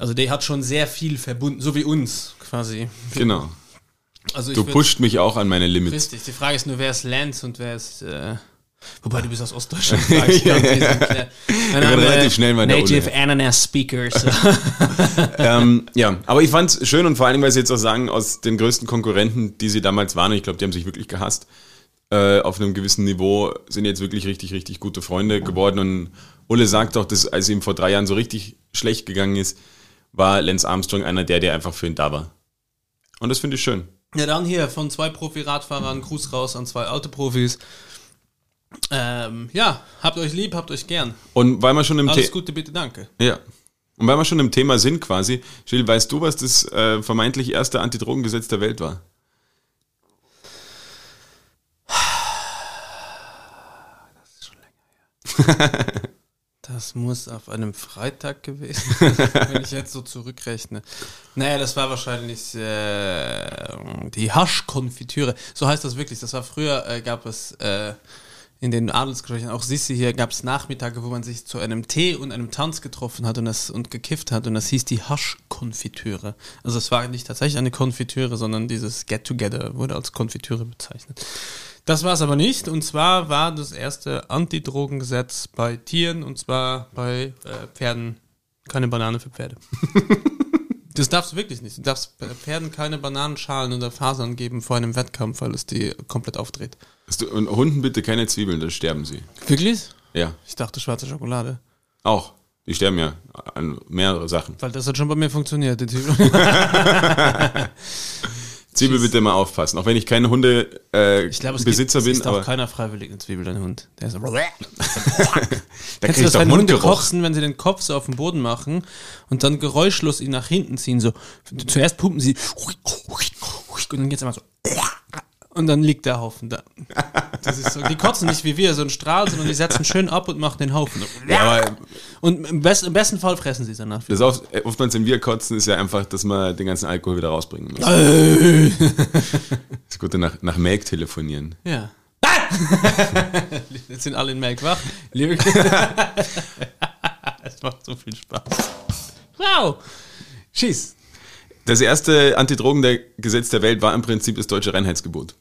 Also der hat schon sehr viel verbunden, so wie uns quasi.
Genau.
Also ich
Du pusht mich auch an meine Limits.
Richtig, die Frage ist nur, wer ist Lance und wer ist. Äh, wobei du bist aus Ostdeutschland. ich. Dann
bin relativ schnell mal
Native. Ananas Speakers.
ähm, ja, aber ich fand's schön und vor allem, weil sie jetzt auch sagen, aus den größten Konkurrenten, die sie damals waren, und ich glaube, die haben sich wirklich gehasst, äh, auf einem gewissen Niveau sind jetzt wirklich richtig, richtig gute Freunde geworden. Und Ulle sagt auch, dass als ihm vor drei Jahren so richtig schlecht gegangen ist, war Lance Armstrong einer der, der einfach für ihn da war. Und das finde ich schön.
ja, dann hier von zwei Profi-Radfahrern, Gruß raus an zwei Autoprofis. Ähm, ja, habt euch lieb, habt euch gern.
Und weil wir schon im
Alles
The
Gute, bitte, danke.
ja. Und weil wir schon im Thema sind quasi, Gilles, weißt du, was das äh, vermeintlich erste Antidrogengesetz der Welt war?
Das muss auf einem Freitag gewesen sein, wenn ich jetzt so zurückrechne. Naja, das war wahrscheinlich äh, die Haschkonfitüre. So heißt das wirklich. Das war früher, äh, gab es äh, in den Adelsgesprächen, auch Sissi hier, gab es Nachmittage, wo man sich zu einem Tee und einem Tanz getroffen hat und, das, und gekifft hat. Und das hieß die Haschkonfitüre. Also es war nicht tatsächlich eine Konfitüre, sondern dieses Get-Together wurde als Konfitüre bezeichnet. Das war es aber nicht. Und zwar war das erste Antidrogengesetz bei Tieren und zwar bei äh, Pferden. Keine Banane für Pferde. das darfst du wirklich nicht. Du darfst Pferden keine Bananenschalen oder Fasern geben vor einem Wettkampf, weil es die komplett aufdreht.
Du- Und Hunden bitte keine Zwiebeln, dann sterben sie.
Wirklich?
Ja,
Ich dachte schwarze Schokolade.
auch. Die sterben ja an mehrere Sachen.
Weil das hat schon bei mir funktioniert. Die Typ.
Zwiebel bitte mal aufpassen. Auch wenn ich kein Hunde äh,
Ich glaube, es
Besitzer
gibt, es
bin, aber
auch keiner freiwillig eine Zwiebel, dein Hund. Der ist so.
da
Kennst du das,
doch
wenn Hunde kotzen, wenn sie den Kopf so auf den Boden machen und dann geräuschlos ihn nach hinten ziehen, so. Zuerst pumpen sie und dann geht's immer so. Und dann liegt der Haufen da. Das ist so, die kotzen nicht wie wir, so einen Strahl, sondern die setzen schön ab und machen den Haufen.
Ja,
Und im, best, im besten Fall fressen sie es danach.
das oft, oftmals, wenn wir kotzen, ist ja einfach, dass man den ganzen Alkohol wieder rausbringen muss.
Äh.
Das Gute nach, nach Melk telefonieren.
Ja. Jetzt sind alle in Melk wach. Es macht so viel Spaß. Wow. Schieß.
Das erste Antidrogengesetz der Welt war im Prinzip das deutsche Reinheitsgebot.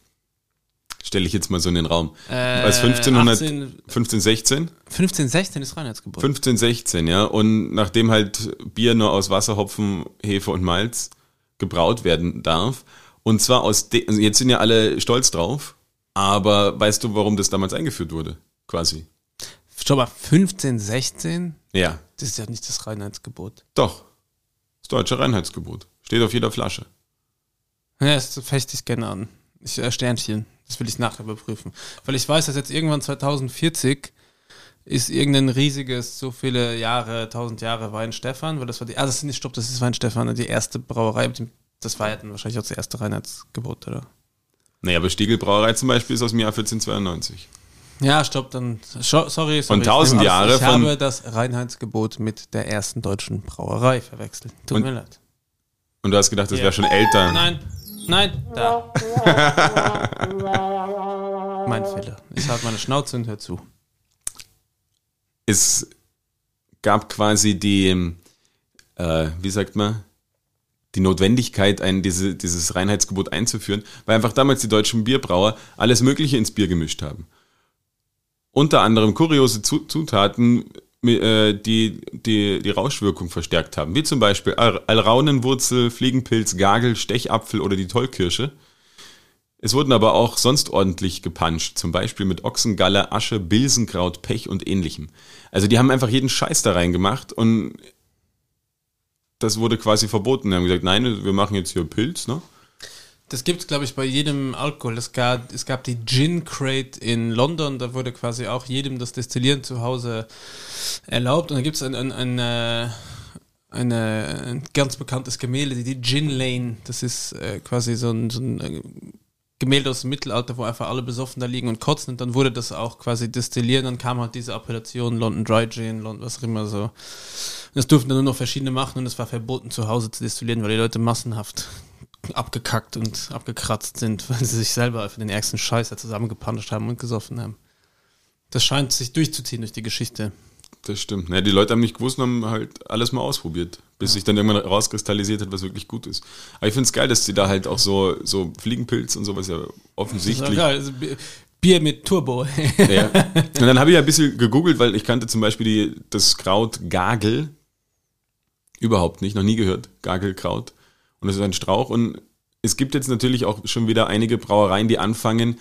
Stelle ich jetzt mal so in den Raum.
Äh,
Als 1500,
18,
15, 16?
15, 16 ist Reinheitsgebot.
15, 16, ja. Und nachdem halt Bier nur aus Wasser, Hopfen, Hefe und Malz gebraut werden darf, und zwar aus, de also jetzt sind ja alle stolz drauf, aber weißt du, warum das damals eingeführt wurde? Quasi.
Schau mal, 15, 16?
Ja,
Das ist ja nicht das Reinheitsgebot.
doch. Das deutsche Reinheitsgebot. Steht auf jeder Flasche.
Ja, das fechte ich gerne an. Ich, äh, Sternchen. Das will ich nachher überprüfen. Weil ich weiß, dass jetzt irgendwann 2040 ist irgendein riesiges, so viele Jahre, 1000 Jahre Weinstefan, weil das war die, ah, das ist nicht, stopp, das ist Weinstefan, die erste Brauerei, das war ja dann wahrscheinlich auch das erste Reinheitsgebot, oder?
Naja, aber Stiegelbrauerei zum Beispiel ist aus dem Jahr 1492.
Ja, stopp, dann, sorry, sorry.
Von
ich
1000
nehme alles.
Jahre
Ich
von-
habe das Reinheitsgebot mit der ersten deutschen Brauerei verwechselt. Tut
Und-
mir leid.
Und du hast gedacht, das
Ja.
wäre schon älter.
Nein, nein, da. mein Fehler. Ich halte meine Schnauze und hör zu.
Es gab quasi die, äh, wie sagt man, die Notwendigkeit, ein, diese, dieses Reinheitsgebot einzuführen, weil einfach damals die deutschen Bierbrauer alles Mögliche ins Bier gemischt haben. Unter anderem kuriose Zu- Zutaten, die, die die Rauschwirkung verstärkt haben, wie zum Beispiel Al- Alraunenwurzel, Fliegenpilz, Gagel, Stechapfel oder die Tollkirsche. Es wurden aber auch sonst ordentlich gepanscht, zum Beispiel mit Ochsengalle, Asche, Bilsenkraut, Pech und ähnlichem. Also die haben einfach jeden Scheiß da reingemacht und das wurde quasi verboten. Die haben gesagt, nein, wir machen jetzt hier Pilz, ne?
Das gibt es, glaube ich, bei jedem Alkohol. Es gab, es gab die Gin Crate in London, da wurde quasi auch jedem das Destillieren zu Hause erlaubt. Und da gibt es ein, ein, ein, äh, eine, ein ganz bekanntes Gemälde, die Gin Lane. Das ist äh, quasi so ein, so ein äh, Gemälde aus dem Mittelalter, wo einfach alle besoffen da liegen und kotzen. Und dann wurde das auch quasi destilliert. Dann kam halt diese Appellation London Dry Gin, London, was auch immer so. Und das durften dann nur noch verschiedene machen und es war verboten, zu Hause zu destillieren, weil die Leute massenhaft abgekackt und abgekratzt sind, weil sie sich selber für den ärgsten Scheiß da zusammengepanscht haben und gesoffen haben. Das scheint sich durchzuziehen durch die Geschichte.
Das stimmt. Ja, die Leute haben nicht gewusst und haben halt alles mal ausprobiert, bis sich dann irgendwann rauskristallisiert hat, was wirklich gut ist. Aber ich finde es geil, dass die da halt auch so, so Fliegenpilz und sowas ja
Das ist
offensichtlich.
geil. Bi- Bier mit Turbo.
Ja. Und dann habe ich ja ein bisschen gegoogelt, weil ich kannte zum Beispiel die, das Kraut Gagel überhaupt nicht, noch nie gehört. Gagelkraut. Und das ist ein Strauch. Und es gibt jetzt natürlich auch schon wieder einige Brauereien, die anfangen,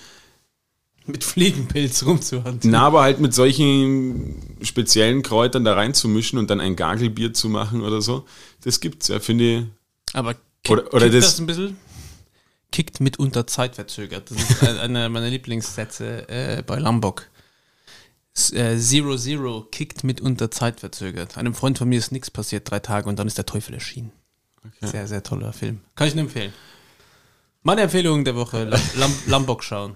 mit Fliegenpilz rumzuhandeln.
na, aber halt mit solchen speziellen Kräutern da reinzumischen und dann ein Gagelbier zu machen oder so. Das gibt's ja, finde ich.
Aber kick,
Oder- oder
kickt
das-
das, ein bisschen? Kickt mitunter zeitverzögert. Das ist ein- einer meiner Lieblingssätze äh, bei Lambok. Äh, Zero Zero kickt mitunter zeitverzögert. Einem Freund von mir ist nichts passiert, drei Tage und dann ist der Teufel erschienen. Sehr, sehr toller Film. Kann ich nur empfehlen. Meine Empfehlung der Woche, Lam Lam Lambok schauen.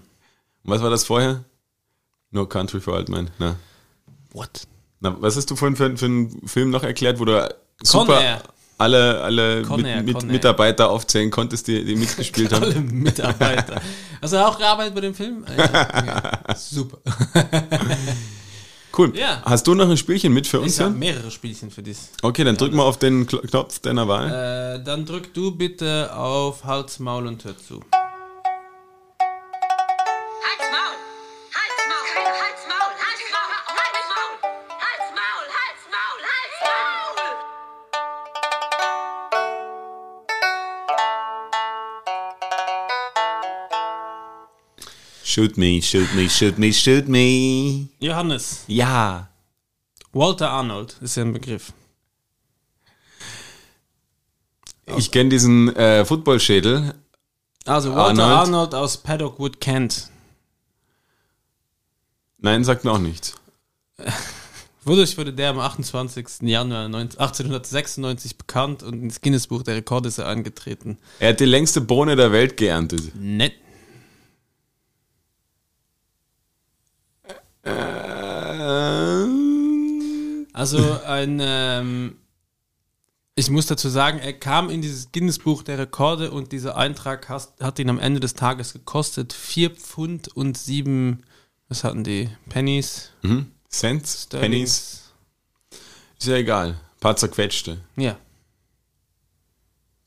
Und was war das vorher? No Country for Old Men. Na.
What?
Na, was hast du vorhin für, für einen Film noch erklärt, wo du super
Air.
alle, alle mit,
Air,
mit
Air.
Mitarbeiter aufzählen konntest, die, die mitgespielt haben?
Alle Mitarbeiter. Hast du auch gearbeitet bei dem Film? Ja, ja. Super.
Cool.
Ja.
Hast du noch ein Spielchen mit für uns?
Ich habe mehrere Spielchen für dich.
Okay, dann drück mal auf den Knopf deiner Wahl.
Äh, dann drück du bitte auf Hals, Maul und hör zu.
Shoot me, shoot me, shoot me, shoot me.
Johannes,
Ja.
Walter Arnold ist ja ein Begriff.
Ich kenne diesen äh, Footballschädel.
Also Walter
Arnold.
Arnold, aus Paddockwood, Kent.
Nein, sagt mir auch nichts.
Wodurch wurde der am 28. Januar 19 1896 bekannt und ins Guinness-Buch der Rekorde ist er eingetreten.
Er hat die längste Bohne der Welt geerntet.
Nett. Also ein, ähm, ich muss dazu sagen, er kam in dieses Guinness-Buch der Rekorde und dieser Eintrag hat, hat ihn am Ende des Tages gekostet 4 Pfund und 7, was hatten die? Pennies?
Mhm. Cents, Pennies, ist ja egal. Ein paar zerquetschte.
Ja.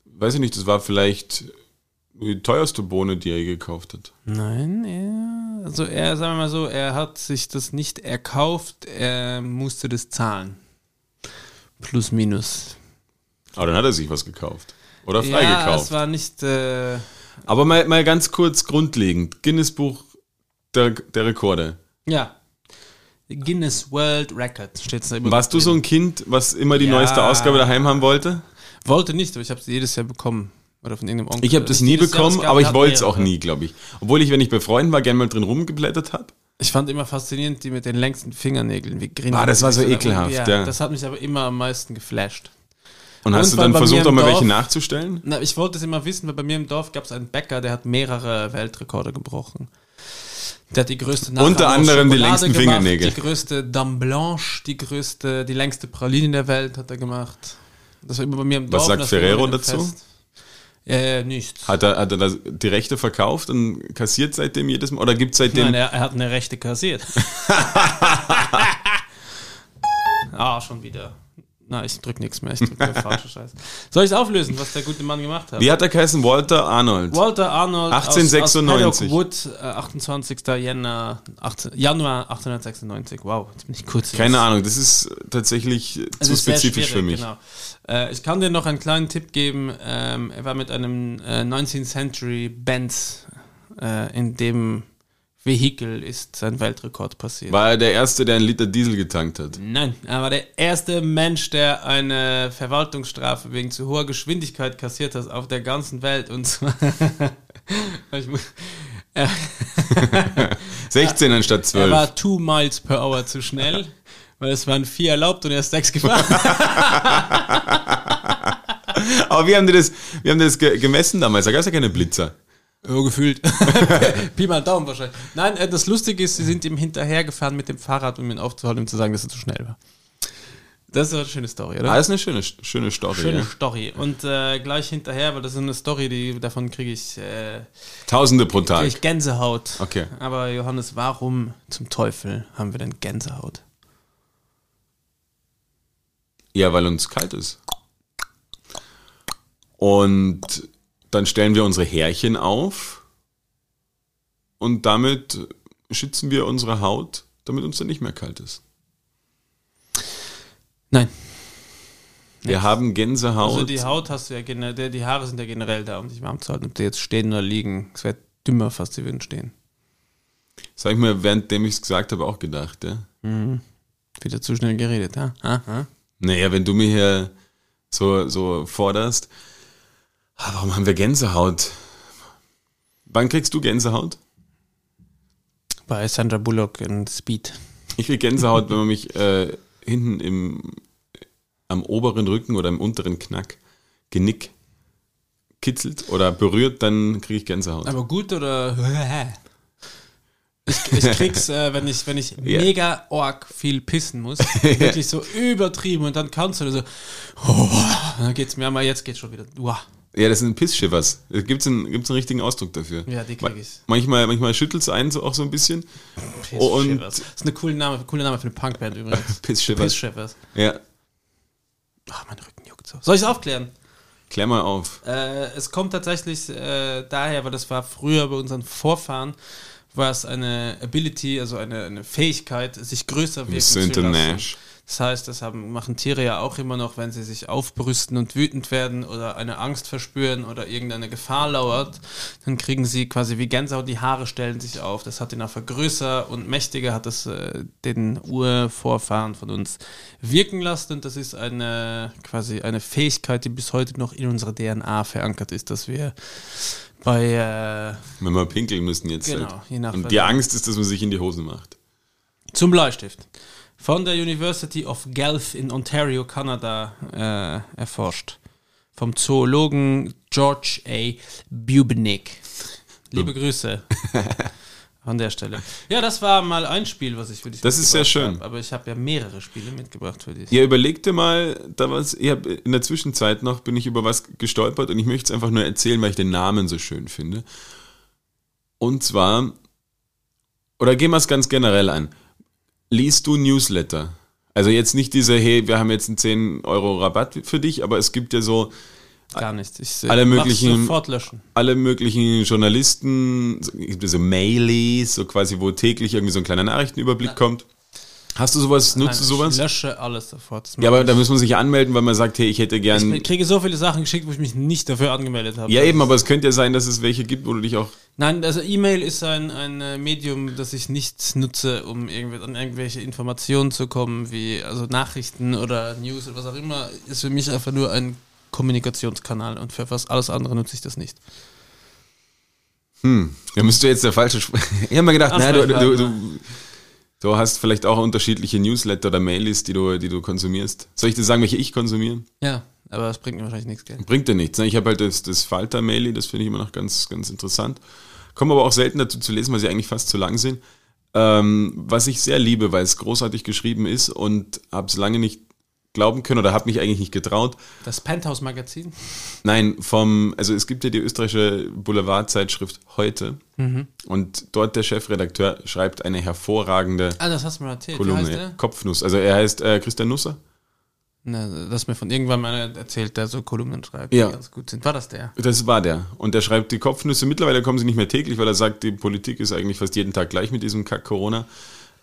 Weiß ich nicht, das war vielleicht die teuerste Bohne, die er je gekauft hat.
Nein, er, also er, sagen wir mal so, er hat sich das nicht erkauft, er musste das zahlen. Plus, minus.
Aber dann hat er sich was gekauft. Oder
Ja,
freigekauft.
es war nicht, äh,
Aber mal, mal ganz kurz grundlegend. Guinness Buch der, der Rekorde.
ja. Guinness World Record steht da immer.
Warst du so ein Kind, was immer die
Ja.
neueste Ausgabe daheim haben wollte?
Wollte nicht, aber ich habe sie jedes Jahr bekommen. Oder von irgendeinem Onkel.
Ich habe das nie
Jahr,
bekommen,
gab-
aber ich wollte es auch nie, glaube ich. Obwohl ich, wenn ich bei Freunden war, gerne mal drin rumgeblättert habe.
Ich fand immer faszinierend die mit den längsten Fingernägeln, wie grün.
Ah, das war so ekelhaft,
Ja,
ja.
Das hat mich aber immer am meisten geflasht.
Und hast
Und
du dann versucht, auch mal welche
Dorf-
nachzustellen?
Na, ich wollte es immer wissen, weil bei mir im Dorf gab es einen Bäcker, der hat mehrere Weltrekorde gebrochen. Der hat die größte Nachahmung
Unter anderem die längsten
gemacht,
Fingernägel.
Die größte Dame Blanche, die größte, die längste Praline der Welt hat er gemacht. Das war immer bei mir im Dorf.
sagt
das war
Ferrero dazu?
Fest. Äh, nichts.
Hat er, hat er das, die Rechte verkauft und kassiert seitdem jedes Mal? Oder gibt seitdem.
Nein, er, er hat eine Rechte kassiert. ah, schon wieder. Na, ich drück nichts mehr. Ich drück falsche Scheiß. Soll ich auflösen, was der gute Mann gemacht hat?
Wie hat er geheißen? Walter Arnold.
Walter Arnold
1896.
Aus, aus Wood, äh, 28. Jänner, 18, Januar 1896. Wow, jetzt bin ich kurz.
Keine Ahnung, das ist tatsächlich
Es
zu
ist
spezifisch für mich.
Genau. Äh, ich kann dir noch einen kleinen Tipp geben. Ähm, er war mit einem äh, 19th Century Benz äh, in dem Vehikel ist sein Weltrekord passiert.
War er der Erste, der einen Liter Diesel getankt hat?
Nein, er war der erste Mensch, der eine Verwaltungsstrafe wegen zu hoher Geschwindigkeit kassiert hat auf der ganzen Welt. Und zwar. er,
16 anstatt
er
12.
war two miles per hour zu schnell, weil es waren vier erlaubt und er ist sechs gefahren.
Aber wie haben die das, wie haben die das ge gemessen damals? Da gab es ja keine Blitzer.
Ja, gefühlt. Pi mal Daumen wahrscheinlich. Nein, äh, das Lustige ist, sie sind ihm hinterhergefahren mit dem Fahrrad, um ihn aufzuhalten, um zu sagen, dass er zu schnell war. Das ist eine schöne Story, oder?
Ah, das ist eine schöne, schöne Story.
Schöne
ja.
Story. Und äh, gleich hinterher, weil das ist eine Story, die davon kriege ich, äh,
Tausende pro Tag.
ich Gänsehaut.
Okay.
Aber Johannes, warum zum Teufel haben wir denn Gänsehaut?
Ja, weil uns kalt ist. Und dann stellen wir unsere Härchen auf und damit schützen wir unsere Haut, damit uns dann nicht mehr kalt ist.
Nein.
Wir haben Gänsehaut.
Also die Haut hast du ja generell, die Haare sind ja generell da, um dich warm zu halten. Ob die jetzt stehen oder liegen, es wäre dümmer fast, sie würden stehen.
Das habe ich mir, währenddem ich es gesagt habe, auch gedacht. Ja?
Wieder zu schnell geredet, ja? Aha.
Naja, wenn du mir hier so, so forderst, warum haben wir Gänsehaut? Wann kriegst du Gänsehaut?
Bei Sandra Bullock in Speed.
Ich krieg Gänsehaut, wenn man mich äh, hinten im, am oberen Rücken oder im unteren Knack, Genick kitzelt oder berührt, dann kriege ich Gänsehaut.
Aber gut oder? Ich, ich krieg's, äh, wenn ich, wenn ich
Ja.
mega org viel pissen muss. Wirklich so übertrieben und dann kannst du so, oh, dann geht's mir aber jetzt geht's schon wieder. Uah.
Ja, das sind Pissschiffers. Gibt's einen, gibt's einen richtigen Ausdruck dafür?
Ja, die krieg ich.
Manchmal, manchmal schüttelt es einen so auch so ein bisschen. Und
Das ist eine coole Name, cooler Name für eine Punkband übrigens.
Pissschiffers.
Pissschiffers.
Ja,
Ach, mein Rücken juckt so. Soll ich aufklären?
klär mal auf.
Äh, es kommt tatsächlich äh, daher, weil das war früher bei unseren Vorfahren, war es eine Ability, also eine, eine Fähigkeit, sich größer wirken
Mr.
zu lassen. Das heißt, das haben, machen Tiere ja auch immer noch, wenn sie sich aufbrüsten und wütend werden oder eine Angst verspüren oder irgendeine Gefahr lauert, dann kriegen sie quasi wie Gänsehaut, die Haare stellen sich auf. Das hat ihn einfach größer und mächtiger, hat es äh, den Urvorfahren von uns wirken lassen und das ist eine quasi eine Fähigkeit, die bis heute noch in unserer DNA verankert ist, dass wir bei äh,
Wenn wir pinkeln müssen jetzt.
Genau,
halt.
je nach
Und die Angst ist, dass man sich in die Hose macht.
Zum Bleistift. Von der University of Guelph in Ontario, Kanada, äh, erforscht. Vom Zoologen George A. Bubenick. Liebe Grüße An der Stelle. Ja, das war mal ein Spiel, was ich für dich
Das ist sehr schön.
Hab, aber ich habe ja mehrere Spiele mitgebracht für dich.
Ihr überlegte mal, da was, ich hab, in der Zwischenzeit noch bin ich über was gestolpert und ich möchte es einfach nur erzählen, weil ich den Namen so schön finde. Und zwar, oder gehen wir es ganz generell an. Liest du Newsletter? Also jetzt nicht diese, hey, wir haben jetzt einen 10 Euro Rabatt für dich, aber es gibt ja so
Gar nichts. Ich
Alle möglichen-
sofort löschen.
alle möglichen Journalisten, so- so Mailies, so quasi, wo täglich irgendwie so ein kleiner Nachrichtenüberblick kommt. Hast du sowas, nutzt
Nein,
du sowas?
Ich lösche alles sofort.
Ja, aber da muss man sich anmelden, weil man sagt, hey, ich hätte gern.
ich kriege so viele Sachen geschickt, wo ich mich nicht dafür angemeldet habe.
Ja, eben, aber es könnte ja sein, dass es welche gibt, wo du dich auch.
Nein, also E-Mail ist ein, ein äh, Medium, das ich nicht nutze, um irgendwie an irgendwelche Informationen zu kommen, wie also Nachrichten oder News oder was auch immer, ist für mich einfach nur ein Kommunikationskanal und für was alles andere nutze ich das nicht.
Hm, da müsste jetzt der falsche. Ich habe mir gedacht, naja, du, du, du, du hast vielleicht auch unterschiedliche Newsletter oder Mailies, die du, die du konsumierst. Soll ich dir sagen, welche ich konsumiere?
Ja, aber das bringt mir wahrscheinlich nichts, gell?
Bringt dir nichts. Ne? Ich habe halt das, das Falter-Maili, das finde ich immer noch ganz, ganz interessant. Komme aber auch selten dazu zu lesen, weil sie eigentlich fast zu lang sind. Ähm, was ich sehr liebe, weil es großartig geschrieben ist und habe es lange nicht glauben können oder habe mich eigentlich nicht getraut.
Das Penthouse-Magazin?
Nein, vom, also es gibt ja die österreichische Boulevardzeitschrift heute und dort der Chefredakteur schreibt eine hervorragende
Ah, das hast du mir erzählt.
Kolumne? Kopfnuss. Also er heißt äh, Christian Nusser.
Na, das mir von irgendwann mal einer erzählt, der so Kolumnen schreibt,
Ja.
die ganz gut sind. War das der?
Das war der. Und der schreibt die Kopfnüsse. Mittlerweile kommen sie nicht mehr täglich, weil er sagt, die Politik ist eigentlich fast jeden Tag gleich mit diesem Kack Corona.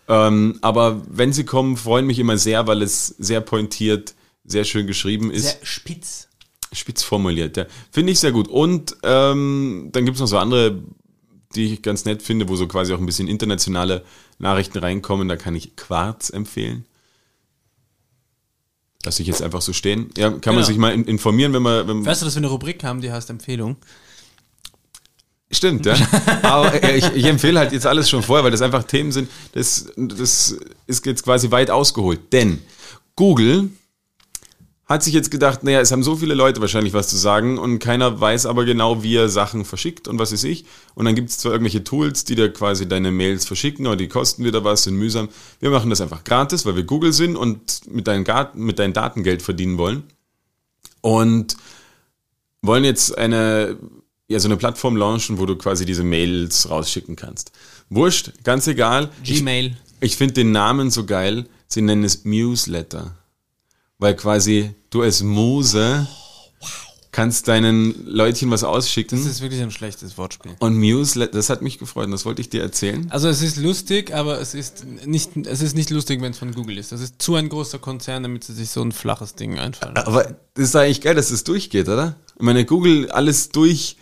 Ähm, aber wenn sie kommen, freuen mich immer sehr, weil es sehr pointiert, sehr schön geschrieben ist.
Sehr spitz.
spitz formuliert, ja. Finde ich sehr gut. Und ähm, dann gibt es noch so andere, die ich ganz nett finde, wo so quasi auch ein bisschen internationale Nachrichten reinkommen. Da kann ich Quarz empfehlen. Lass ich jetzt einfach so stehen. Ja, kann man
Genau.
sich mal in- informieren, wenn man. Wenn,
Weißt du, dass wir eine Rubrik haben, die heißt Empfehlung?
Stimmt, ja. Aber äh, ich, ich empfehle halt jetzt alles schon vorher, weil das einfach Themen sind, das, das ist jetzt quasi weit ausgeholt. Denn Google hat sich jetzt gedacht, naja, es haben so viele Leute wahrscheinlich was zu sagen und keiner weiß aber genau, wie er Sachen verschickt und was ist ich. Und dann gibt es zwar irgendwelche Tools, die dir quasi deine Mails verschicken, aber die kosten wieder was, sind mühsam. Wir machen das einfach gratis, weil wir Google sind und mit deinen, Gat- mit deinen Daten Geld verdienen wollen. Und wollen jetzt eine, ja, so eine Plattform launchen, wo du quasi diese Mails rausschicken kannst. Wurscht, ganz egal. Ich,
Gmail.
ich finde den Namen so geil. Sie nennen es Newsletter. Weil quasi du als Muse kannst deinen Leutchen was ausschicken.
Das ist wirklich ein schlechtes Wortspiel.
und Newsletter, das hat mich gefreut und das wollte ich dir erzählen.
Also es ist lustig, aber es ist nicht, es ist nicht lustig, wenn es von Google ist. Das ist zu ein großer Konzern, damit sie sich so ein flaches Ding einfallen.
Aber das ist eigentlich geil, dass es durchgeht, oder? Ich meine, Google alles durch.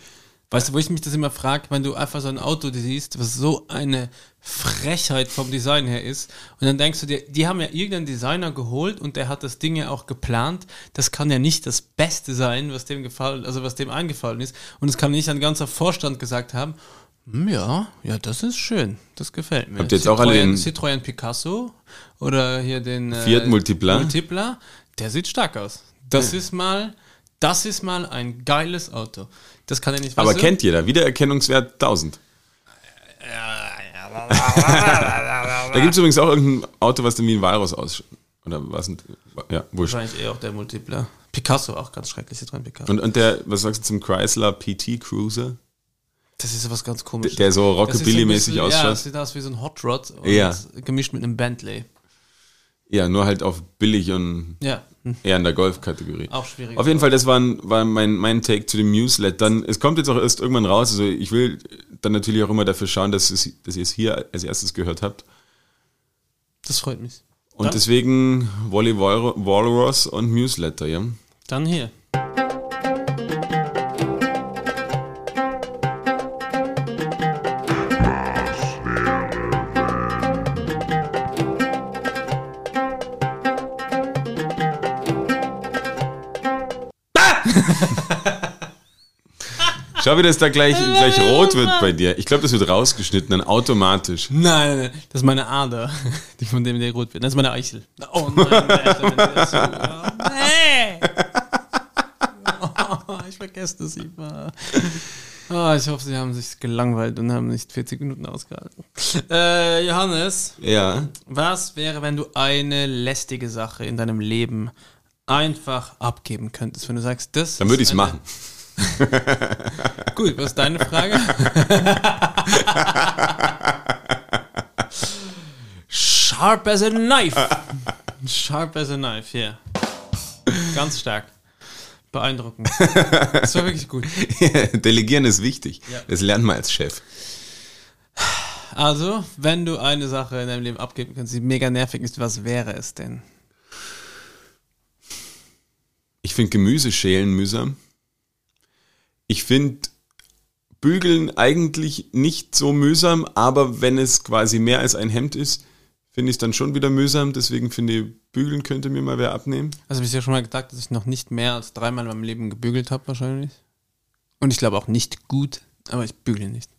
Weißt du, wo ich mich das immer frage, wenn du einfach so ein Auto siehst, was so eine Frechheit vom Design her ist, und dann denkst du dir, die haben ja irgendeinen Designer geholt und der hat das Ding ja auch geplant. Das kann ja nicht das Beste sein, was dem gefallen, also was dem eingefallen ist. Und es kann nicht ein ganzer Vorstand gesagt haben, "Hm, ja, ja, das ist schön, das gefällt mir.
Habt ihr jetzt auch alle den-
Citroën Picasso oder hier den äh,
Fiat Multipla?
Multipla, der sieht stark aus. Das ist mal, das ist mal ein geiles Auto. Das kann er nicht.
Aber kennt jeder. Wiedererkennungswert 1000. Da gibt es übrigens auch irgendein Auto, was dann wie ein Walross ausschaut. Oder was? ein- Ja, wurscht.
Wahrscheinlich eher auch der Multipler. Picasso auch ganz schrecklich, Citroën Picasso.
Und, und der, was sagst du zum Chrysler PT Cruiser?
Das ist was ganz
Der,
komisches.
der so Rockabilly-mäßig
so ein bisschen- Ja, das
ausschaut.
sieht aus wie so ein Hot Rod und
Ja.
gemischt mit einem Bentley.
Ja, nur halt auf billig und
Ja,
eher in der Golf-Kategorie.
auch schwierig.
Auf jeden Fall, das war, ein, war mein, mein Take zu dem Newslettern. Es kommt jetzt auch erst irgendwann raus. Also ich will dann natürlich auch immer dafür schauen, dass, es, dass ihr es hier als erstes gehört habt.
Das freut mich.
Und
Dann-
deswegen Wally Wal- Walrus und Newsletter, ja.
Dann hier.
Schau, wie das da gleich, gleich rot wird bei dir. Ich glaube, das wird rausgeschnitten, dann automatisch.
Nein, nein, nein, das ist meine Ader, die von dem der rot wird. Das ist meine Eichel. Oh nein, wenn das so, oh, nee. Oh, ich vergesse das immer. Ah, ich hoffe, Sie haben sich gelangweilt und haben nicht 40 Minuten ausgehalten. Äh, Johannes,
Ja.
was wäre, wenn du eine lästige Sache in deinem Leben einfach abgeben könntest? Wenn du sagst, das.
Dann würde ich es
eine-
machen.
Gut, was ist deine Frage? Sharp as a knife. Sharp as a knife, ja. Ganz stark. Beeindruckend. Das war wirklich gut.
Delegieren ist wichtig.
Ja.
Das lernt man als Chef.
Also, wenn du eine Sache in deinem Leben abgeben kannst, die mega nervig ist, was wäre es denn?
Ich finde Gemüse schälen mühsam. Ich finde Bügeln eigentlich nicht so mühsam, aber wenn es quasi mehr als ein Hemd ist, finde ich es dann schon wieder mühsam. Deswegen finde ich, Bügeln könnte mir mal wer abnehmen.
Also, ich ja schon mal gesagt, dass ich noch nicht mehr als dreimal in meinem Leben gebügelt habe, wahrscheinlich. Und ich glaube auch nicht gut, aber ich bügle nicht.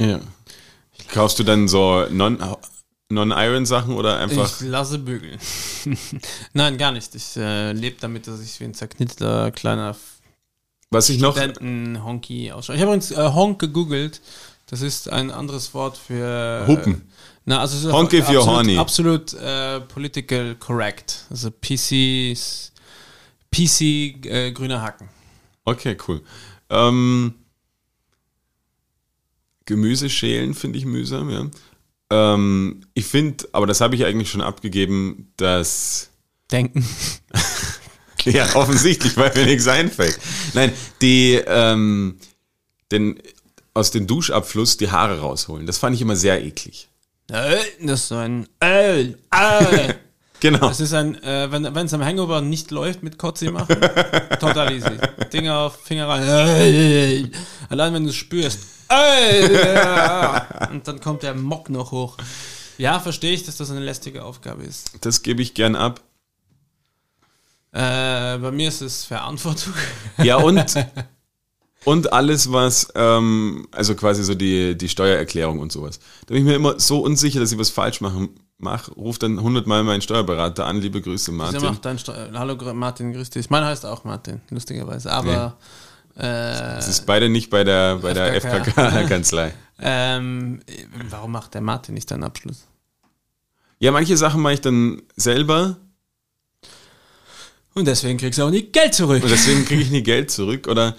Ja. Kaufst du dann so Non- Non-Iron-Sachen oder einfach.
Ich lasse bügeln. Nein, gar nicht. Ich äh, lebe damit, dass ich wie ein zerknitterter kleiner
Was ich noch.
Ausschaue. Ich habe übrigens äh, Honk gegoogelt. Das ist ein anderes Wort für.
Hupen.
Äh, na, also
Honky für
absolut,
horny.
Absolut äh, political correct. Also PC, PC äh, grüner Haken.
Okay, cool. Ähm, Gemüse schälen finde ich mühsam, ja. Ähm, ich finde, aber das habe ich eigentlich schon abgegeben, dass.
Denken.
Ja, offensichtlich, weil mir nichts einfällt. Nein, die, ähm, den, aus dem Duschabfluss die Haare rausholen. Das fand ich immer sehr eklig.
Äh, das ist so ein. Äh, äh.
Genau.
Das ist ein, äh, wenn es am Hangover nicht läuft mit Kotzi machen, total easy. Dinger auf Finger rein. Äh, allein wenn du es spürst. Äh, und dann kommt der Mock noch hoch. Ja, verstehe ich, dass das eine lästige Aufgabe ist.
Das gebe ich gern ab.
Äh, bei mir ist es Verantwortung.
Ja, und, und alles, was, ähm, also quasi so die, die Steuererklärung und sowas. Da bin ich mir immer so unsicher, dass ich was falsch mache. Ruf dann hundertmal meinen Steuerberater an. Liebe Grüße, Martin.
macht dein Steu- Hallo Martin, grüß dich. Mein heißt auch Martin, lustigerweise. Aber äh,
Das ist beide nicht bei der, bei der
FKK.
FKK-Kanzlei.
ähm, warum macht der Martin nicht deinen Abschluss?
Ja, manche Sachen mache ich dann selber
Und deswegen kriegst du auch nie Geld zurück.
und deswegen kriege ich nie Geld zurück. Oder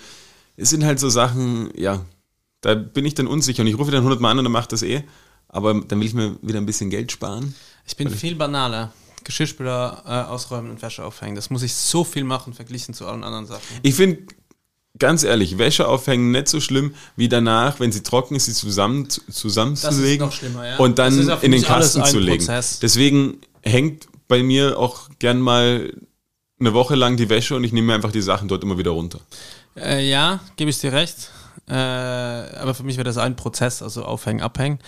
es sind halt so Sachen, ja, da bin ich dann unsicher und ich rufe dann hundertmal an und dann macht das eh. Aber dann will ich mir wieder ein bisschen Geld sparen.
Ich bin viel banaler. Geschirrspüler äh, ausräumen und Wäsche aufhängen. Das muss ich so viel machen, verglichen zu allen anderen Sachen.
Ich finde, ganz ehrlich, Wäsche aufhängen nicht so schlimm wie danach, wenn sie trocken ist, sie zusammen, zusammenzulegen
noch schlimmer, ja.
und dann in den Kasten zu legen. Deswegen hängt bei mir auch gern mal eine Woche lang die Wäsche und ich nehme mir einfach die Sachen dort immer wieder runter.
Äh, ja, gebe ich dir recht. Äh, aber für mich wäre das ein Prozess, also aufhängen, abhängen.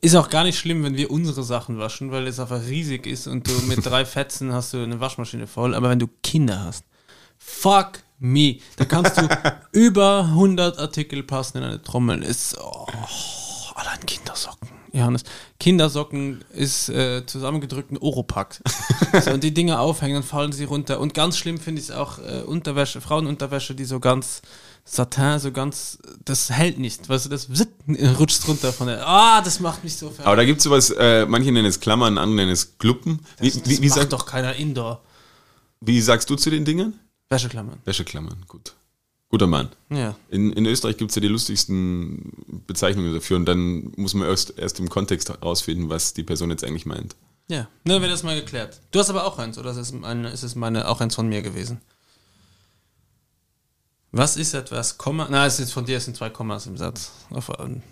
Ist auch gar nicht schlimm, wenn wir unsere Sachen waschen, weil es einfach riesig ist und du mit drei Fetzen hast du eine Waschmaschine voll. Aber wenn du Kinder hast, fuck me, da kannst du über 100 Artikel passen in eine Trommel. Ist oh, allein Kindersocken. Johannes, Kindersocken ist äh, zusammengedrückt ein Oropack. so, und die Dinger aufhängen, dann fallen sie runter. Und ganz schlimm finde ich es auch äh, Unterwäsche, Frauenunterwäsche, die so ganz Satin, so ganz, das hält nicht. Weißt du, das rutscht runter von der. Ah, das macht mich so fertig.
Aber da gibt es sowas, äh, manche nennen es Klammern, andere nennen es Gluppen. Wie,
das
wie, wie,
macht
sag,
doch keiner Indoor.
wie sagst du zu den Dingen?
Wäscheklammern.
Wäscheklammern, gut. Guter Mann.
Ja.
In, in Österreich gibt es ja die lustigsten Bezeichnungen dafür und dann muss man erst, erst im Kontext herausfinden, was die Person jetzt eigentlich meint.
Ja. Ne, wird das mal geklärt. Du hast aber auch eins, oder ist es, eine, ist es meine, auch eins von mir gewesen? Was ist etwas, Komma? Na, es ist von dir, es sind zwei Kommas im Satz. Auf, ähm,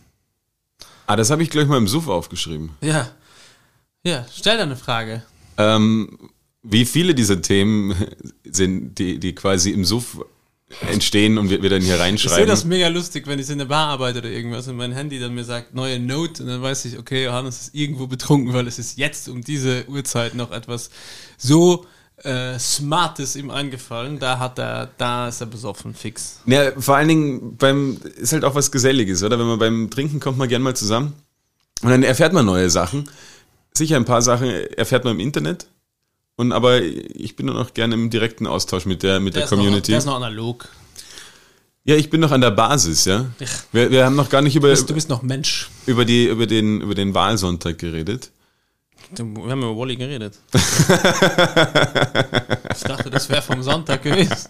Ah, das habe ich gleich mal im Suff aufgeschrieben.
ja. Ja, stell deine Frage.
Ähm, wie viele dieser Themen sind, die, die quasi im Suff entstehen und wir, wir dann hier
Ich sehe
reinschreiben?
das mega lustig, wenn ich in der Bar arbeite oder irgendwas und mein Handy dann mir sagt, neue Note und dann weiß ich, okay, Johannes ist irgendwo betrunken, weil es ist jetzt um diese Uhrzeit noch etwas so äh, Smartes ihm eingefallen. Da hat er, da ist er besoffen, fix.
Ja, vor allen Dingen beim, ist halt auch was Geselliges, oder? Wenn man beim Trinken kommt man gern mal zusammen und dann erfährt man neue Sachen. Sicher ein paar Sachen erfährt man im Internet. Und aber ich bin dann auch gerne im direkten Austausch mit der, mit der,
ist noch,
Community.
der ist noch analog.
Ja, ich bin noch an der Basis, ja. Wir, wir haben noch gar nicht über,
Du bist, du bist noch Mensch.
über, die, über, den, über den Wahlsonntag geredet.
Wir haben über Wally geredet. ich dachte, das wäre vom Sonntag gewesen.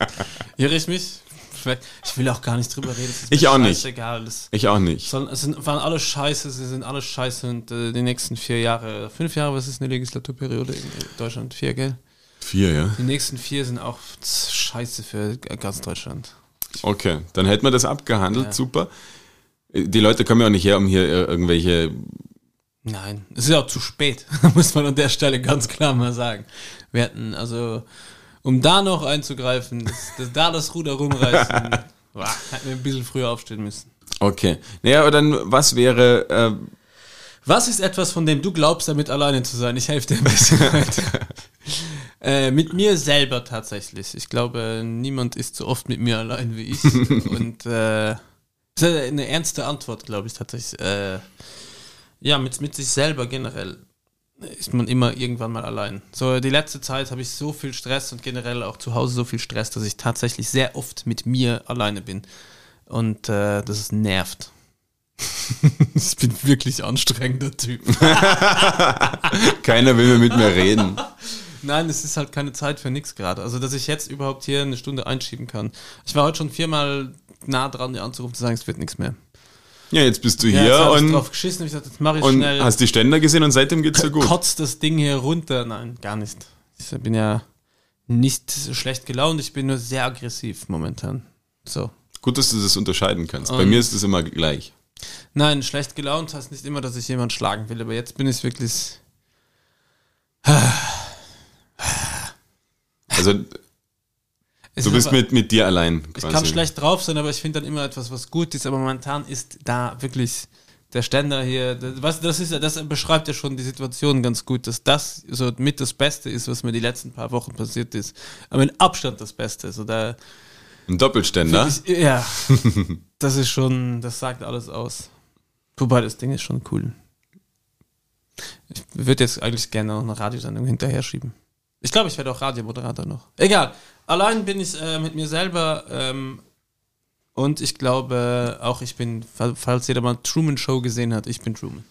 Irre ich mich? Vielleicht- Ich will auch gar nicht drüber reden.
Ich auch nicht.
Das
Ich auch nicht.
sollen, es sind, waren alle scheiße, sie sind alle scheiße und äh, die nächsten vier Jahre, fünf Jahre, was ist eine Legislaturperiode in Deutschland? Vier, gell?
Vier, ja.
Die nächsten vier sind auch scheiße für ganz Deutschland.
Okay, dann hätten wir das abgehandelt,
Ja.
super. Die Leute kommen ja auch nicht her, um hier äh, irgendwelche.
Nein, es ist auch zu spät, muss man an der Stelle ganz klar mal sagen. Wir hätten, also, um da noch einzugreifen, das, das, da das Ruder rumreißen, boah, hätten wir ein bisschen früher aufstehen müssen.
Okay. Naja, aber dann, was wäre. Äh,
Was ist etwas, von dem du glaubst, damit alleine zu sein? Ich helfe dir ein bisschen weiter. äh, mit mir selber tatsächlich. Ich glaube, niemand ist so oft mit mir allein wie ich. Und äh, das ist eine ernste Antwort, glaube ich tatsächlich. Äh, ja, mit, mit sich selber generell ist man immer irgendwann mal allein. So, die letzte Zeit habe ich so viel Stress und generell auch zu Hause so viel Stress, dass ich tatsächlich sehr oft mit mir alleine bin. Und äh, das ist nervt. ich bin wirklich anstrengender Typ.
keiner will mehr mit mir reden.
Nein, es ist halt keine Zeit für nichts gerade. Also, dass ich jetzt überhaupt hier eine Stunde einschieben kann. Ich war heute schon viermal nah dran, dir anzurufen, zu sagen, es wird nichts mehr.
Ja, jetzt bist du
Ja,
hier
jetzt ich
und,
drauf geschissen ich dachte, jetzt mache ich
und
schnell.
hast die Ständer gesehen und seitdem geht's dir gut.
Kotzt das Ding hier runter. Nein, gar nicht. Ich bin ja nicht so schlecht gelaunt, ich bin nur sehr aggressiv momentan. So.
Gut, dass du das unterscheiden kannst. Bei
Und-
mir ist es immer gleich.
Nein, schlecht gelaunt heißt nicht immer, dass ich jemanden schlagen will, aber jetzt bin ich wirklich.
Also, du
ist
bist
aber-
mit, mit dir allein.
Ich
Quasi.
kann schlecht drauf sein, aber ich finde dann immer etwas, was gut ist. Aber momentan ist da wirklich der Ständer hier. Das, das, ist, das beschreibt ja schon die Situation ganz gut, dass das so mit das Beste ist, was mir die letzten paar Wochen passiert ist. Aber in Abstand das Beste. So da,
Ein Doppelständer.
ich, ja, das ist schon, das sagt alles aus. Wobei das Ding ist schon cool. Ich würde jetzt eigentlich gerne noch eine Radiosendung hinterher schieben. Ich glaube, ich werde auch Radiomoderator noch. Egal. Allein bin ich äh, mit mir selber ähm, und ich glaube auch, ich bin, fall- falls jeder mal Truman Show gesehen hat, ich bin Truman.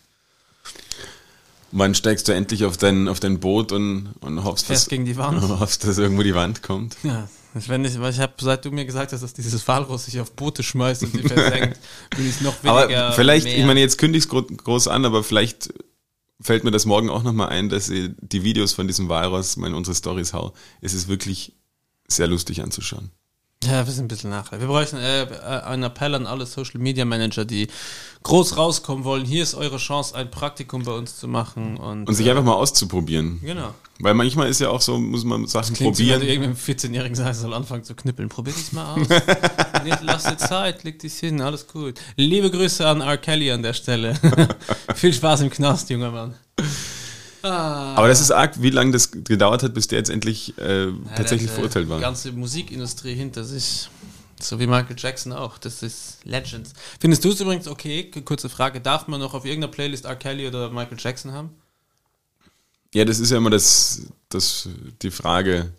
Wann steigst du endlich auf dein, auf dein Boot und, und hoffst,
Fest
dass,
gegen die Wand.
hoffst, dass irgendwo die Wand kommt?
Ja, ich, wenn ich, weil ich habe, seit du mir gesagt hast, dass dieses Walross sich auf Boote schmeißt und die versenkt, bin ich noch weniger.
Aber vielleicht,
mehr.
ich meine, jetzt kündigst gro groß an, aber vielleicht fällt mir das morgen auch nochmal ein, dass ich die Videos von diesem Walross mal in unsere Stories hau. Es ist wirklich sehr lustig anzuschauen.
Ja, wir sind ein bisschen nachher. Wir bräuchten äh, äh, einen Appell an alle Social Media Manager, die groß rauskommen wollen. Hier ist eure Chance, ein Praktikum bei uns zu machen. Und,
Und sich
äh,
einfach mal auszuprobieren.
Genau.
Weil manchmal ist ja auch so, muss man Sachen
Klingt so, wenn
probieren.
du irgendeinem 14-Jährigen sagst, soll anfangen zu knüppeln. Probier dich mal aus. nee, lass dir Zeit, leg dich hin, alles gut. Liebe Grüße an R. Kelly an der Stelle. Viel Spaß im Knast, junger Mann. Ah,
Aber das ist arg, wie lange das gedauert hat, bis der jetzt endlich äh, tatsächlich
der hat,
verurteilt war.
ganze Musikindustrie hinter sich. So wie Michael Jackson auch. Das ist Legends. Findest du es übrigens okay? Kurze Frage. Darf man noch auf irgendeiner Playlist R. Kelly oder Michael Jackson haben?
Ja, das ist ja immer das, das, die Frage,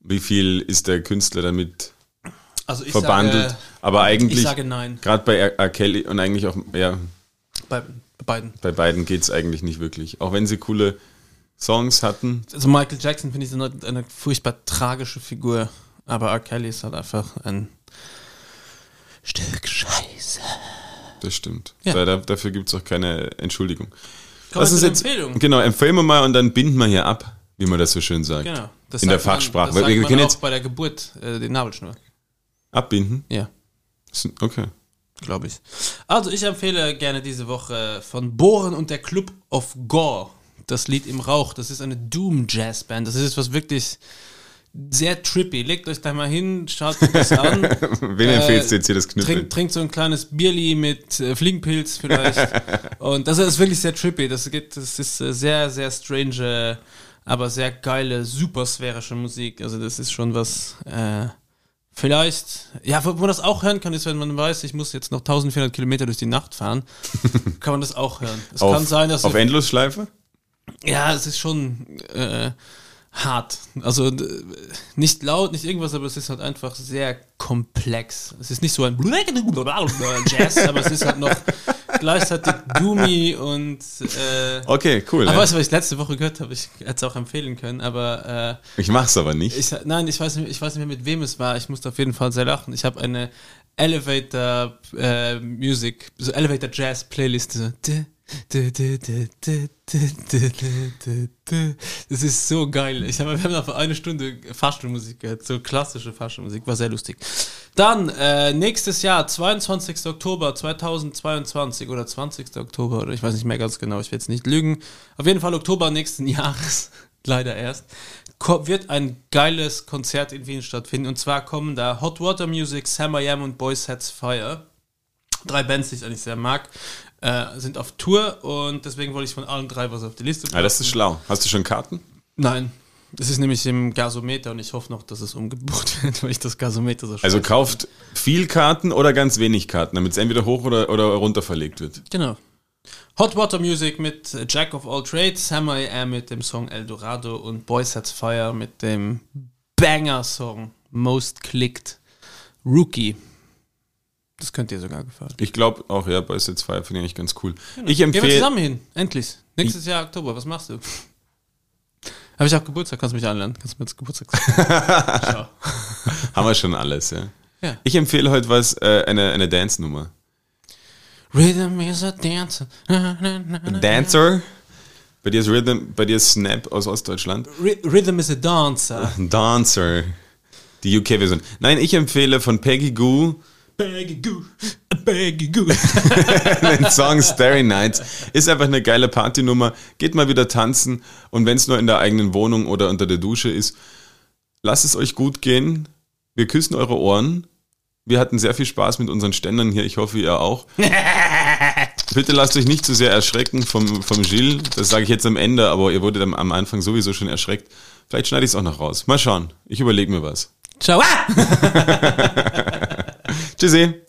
wie viel ist der Künstler damit
Also ich
verbandelt.
sage,
Aber
ich
eigentlich,
sage nein.
gerade bei R. R. Kelly und eigentlich auch, ja,
bei beiden.
bei beiden geht es eigentlich nicht wirklich. Auch wenn sie coole Songs hatten.
Also Michael Jackson finde ich eine, eine furchtbar tragische Figur. Aber R. Kelly ist halt einfach ein Stück Scheiße.
Das stimmt.
Ja.
Da, da, dafür gibt es auch keine Entschuldigung.
Kommen wir zu den Empfehlungen.
Genau, empfehlen wir mal und dann binden wir hier ab, wie man das so schön sagt.
Genau. Das
In der
sagt man-
Fachsprache.
Das
Weil
sagt
wir
man auch
jetzt-
bei der Geburt äh, den Nabelschnur.
Abbinden?
Ja.
Okay.
Glaube ich. Also ich empfehle gerne diese Woche von Bohren und der Club of Gore. Das Lied im Rauch. Das ist eine Doom Jazz Band. Das ist was wirklich sehr trippy. Legt euch da mal hin, schaut euch das an.
Wen empfehlst du jetzt hier das Knüppeln?
Trinkt, trinkt so ein kleines Bierli mit äh, Fliegenpilz vielleicht. und das ist wirklich sehr trippy. Das, geht, das ist äh, sehr, sehr strange, äh, aber sehr geile, supersphärische Musik. Also das ist schon was... Äh, Vielleicht, ja, wo man das auch hören kann, ist, wenn man weiß, ich muss jetzt noch 1400 Kilometer durch die Nacht fahren, kann man das auch hören. Es
auf,
kann sein, dass
auf Endlosschleife?
ja, es ist schon äh, hart. Also nicht laut, nicht irgendwas, aber es ist halt einfach sehr komplex. Es ist nicht so ein Jazz, aber es ist halt noch gleichzeitig doomy und äh,
Okay, cool.
aber
ja.
weißt du, was ich letzte Woche gehört habe? Ich hätte es auch empfehlen können, aber äh,
Ich mach's aber nicht.
ich, nein, ich weiß, nicht, ich weiß nicht mehr, mit wem es war. Ich musste auf jeden Fall sehr lachen. Ich habe eine Elevator äh, Music, so Elevator Jazz Playlist. So. Das ist so geil. Ich habe, wir haben einfach eine Stunde Fahrstuhlmusik gehört, so klassische Fahrstuhlmusik, war sehr lustig. Dann, äh, nächstes Jahr, 22. Oktober 2022 oder 20. Oktober, oder ich weiß nicht mehr ganz genau, ich will jetzt nicht lügen. Auf jeden Fall Oktober nächsten Jahres, leider erst, wird ein geiles Konzert in Wien stattfinden. Und zwar kommen da Hot Water Music, Sam I Am und Boys Sets Fire. Drei Bands, die ich eigentlich sehr mag, äh, sind auf Tour und deswegen wollte ich von allen drei was auf die Liste
Ja, Ah, das ist schlau. Hast du schon Karten?
Nein. Es ist nämlich im Gasometer und ich hoffe noch, dass es umgebucht wird, weil ich das Gasometer so
Also kauft viel Karten oder ganz wenig Karten, damit es entweder hoch oder, oder runter verlegt wird.
Genau. Hot Water Music mit Jack of All Trades, I Am mit dem Song El Dorado und Boy Sets Fire mit dem Banger-Song Most Clicked Rookie. Das könnte dir sogar gefallen.
Ich glaube auch, ja, Boys Sets Fire finde ich eigentlich ganz cool. Ich
Gehen wir
empfehle.
zusammen hin. Endlich. Nächstes Jahr Oktober. Was machst du? Habe ich auch Geburtstag? Kannst du mich einladen? Kannst du mir jetzt Geburtstag sagen?
Haben wir schon alles, ja.
Ja.
Ich empfehle heute was, äh, eine, eine Dance-Nummer.
Rhythm is a dancer.
Dancer? Bei dir ist Rhythm, bei dir ist Snap aus Ostdeutschland.
Ry- Rhythm is a dancer.
Dancer. Die UK-Version. Nein, ich empfehle von Peggy Goo
Baggy goo, baggy goo.
den Song Starry Nights. Ist einfach eine geile Partynummer. Geht mal wieder tanzen und wenn es nur in der eigenen Wohnung oder unter der Dusche ist, lasst es euch gut gehen. Wir küssen eure Ohren. Wir hatten sehr viel Spaß mit unseren Ständern hier. Ich hoffe, ihr auch. Bitte lasst euch nicht zu sehr erschrecken vom, vom Gilles. Das sage ich jetzt am Ende, aber ihr wurdet am, am Anfang sowieso schon erschreckt. Vielleicht schneide ich es auch noch raus. Mal schauen. Ich überlege mir was.
Ciao.
Tschüssi.